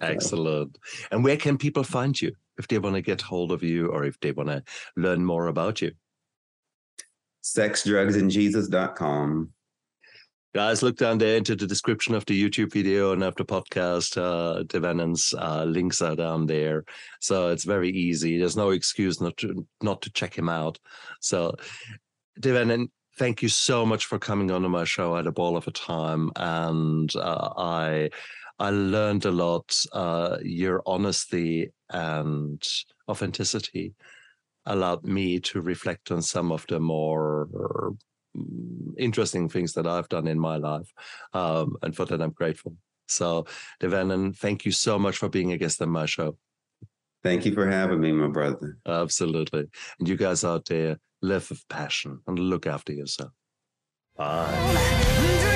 Speaker 1: Excellent. And where can people find you? If they want to get hold of you or if they want to learn more about you?
Speaker 2: Sexdrugsandjesus.com.
Speaker 1: Guys, look down there into the description of the YouTube video and of the podcast. Uh, Devanan's uh, links are down there, so it's very easy. There's no excuse not to not to check him out. So, Devanan, thank you so much for coming on to my show. I had a ball of a time, and uh, I I learned a lot. Uh, your honesty and authenticity allowed me to reflect on some of the more mm, interesting things that I've done in my life. Um, and for that, I'm grateful. So, Devanan, thank you so much for being a guest on my show.
Speaker 2: Thank you for having me, my brother.
Speaker 1: Absolutely. And you guys out there, live with passion and look after yourself. Bye.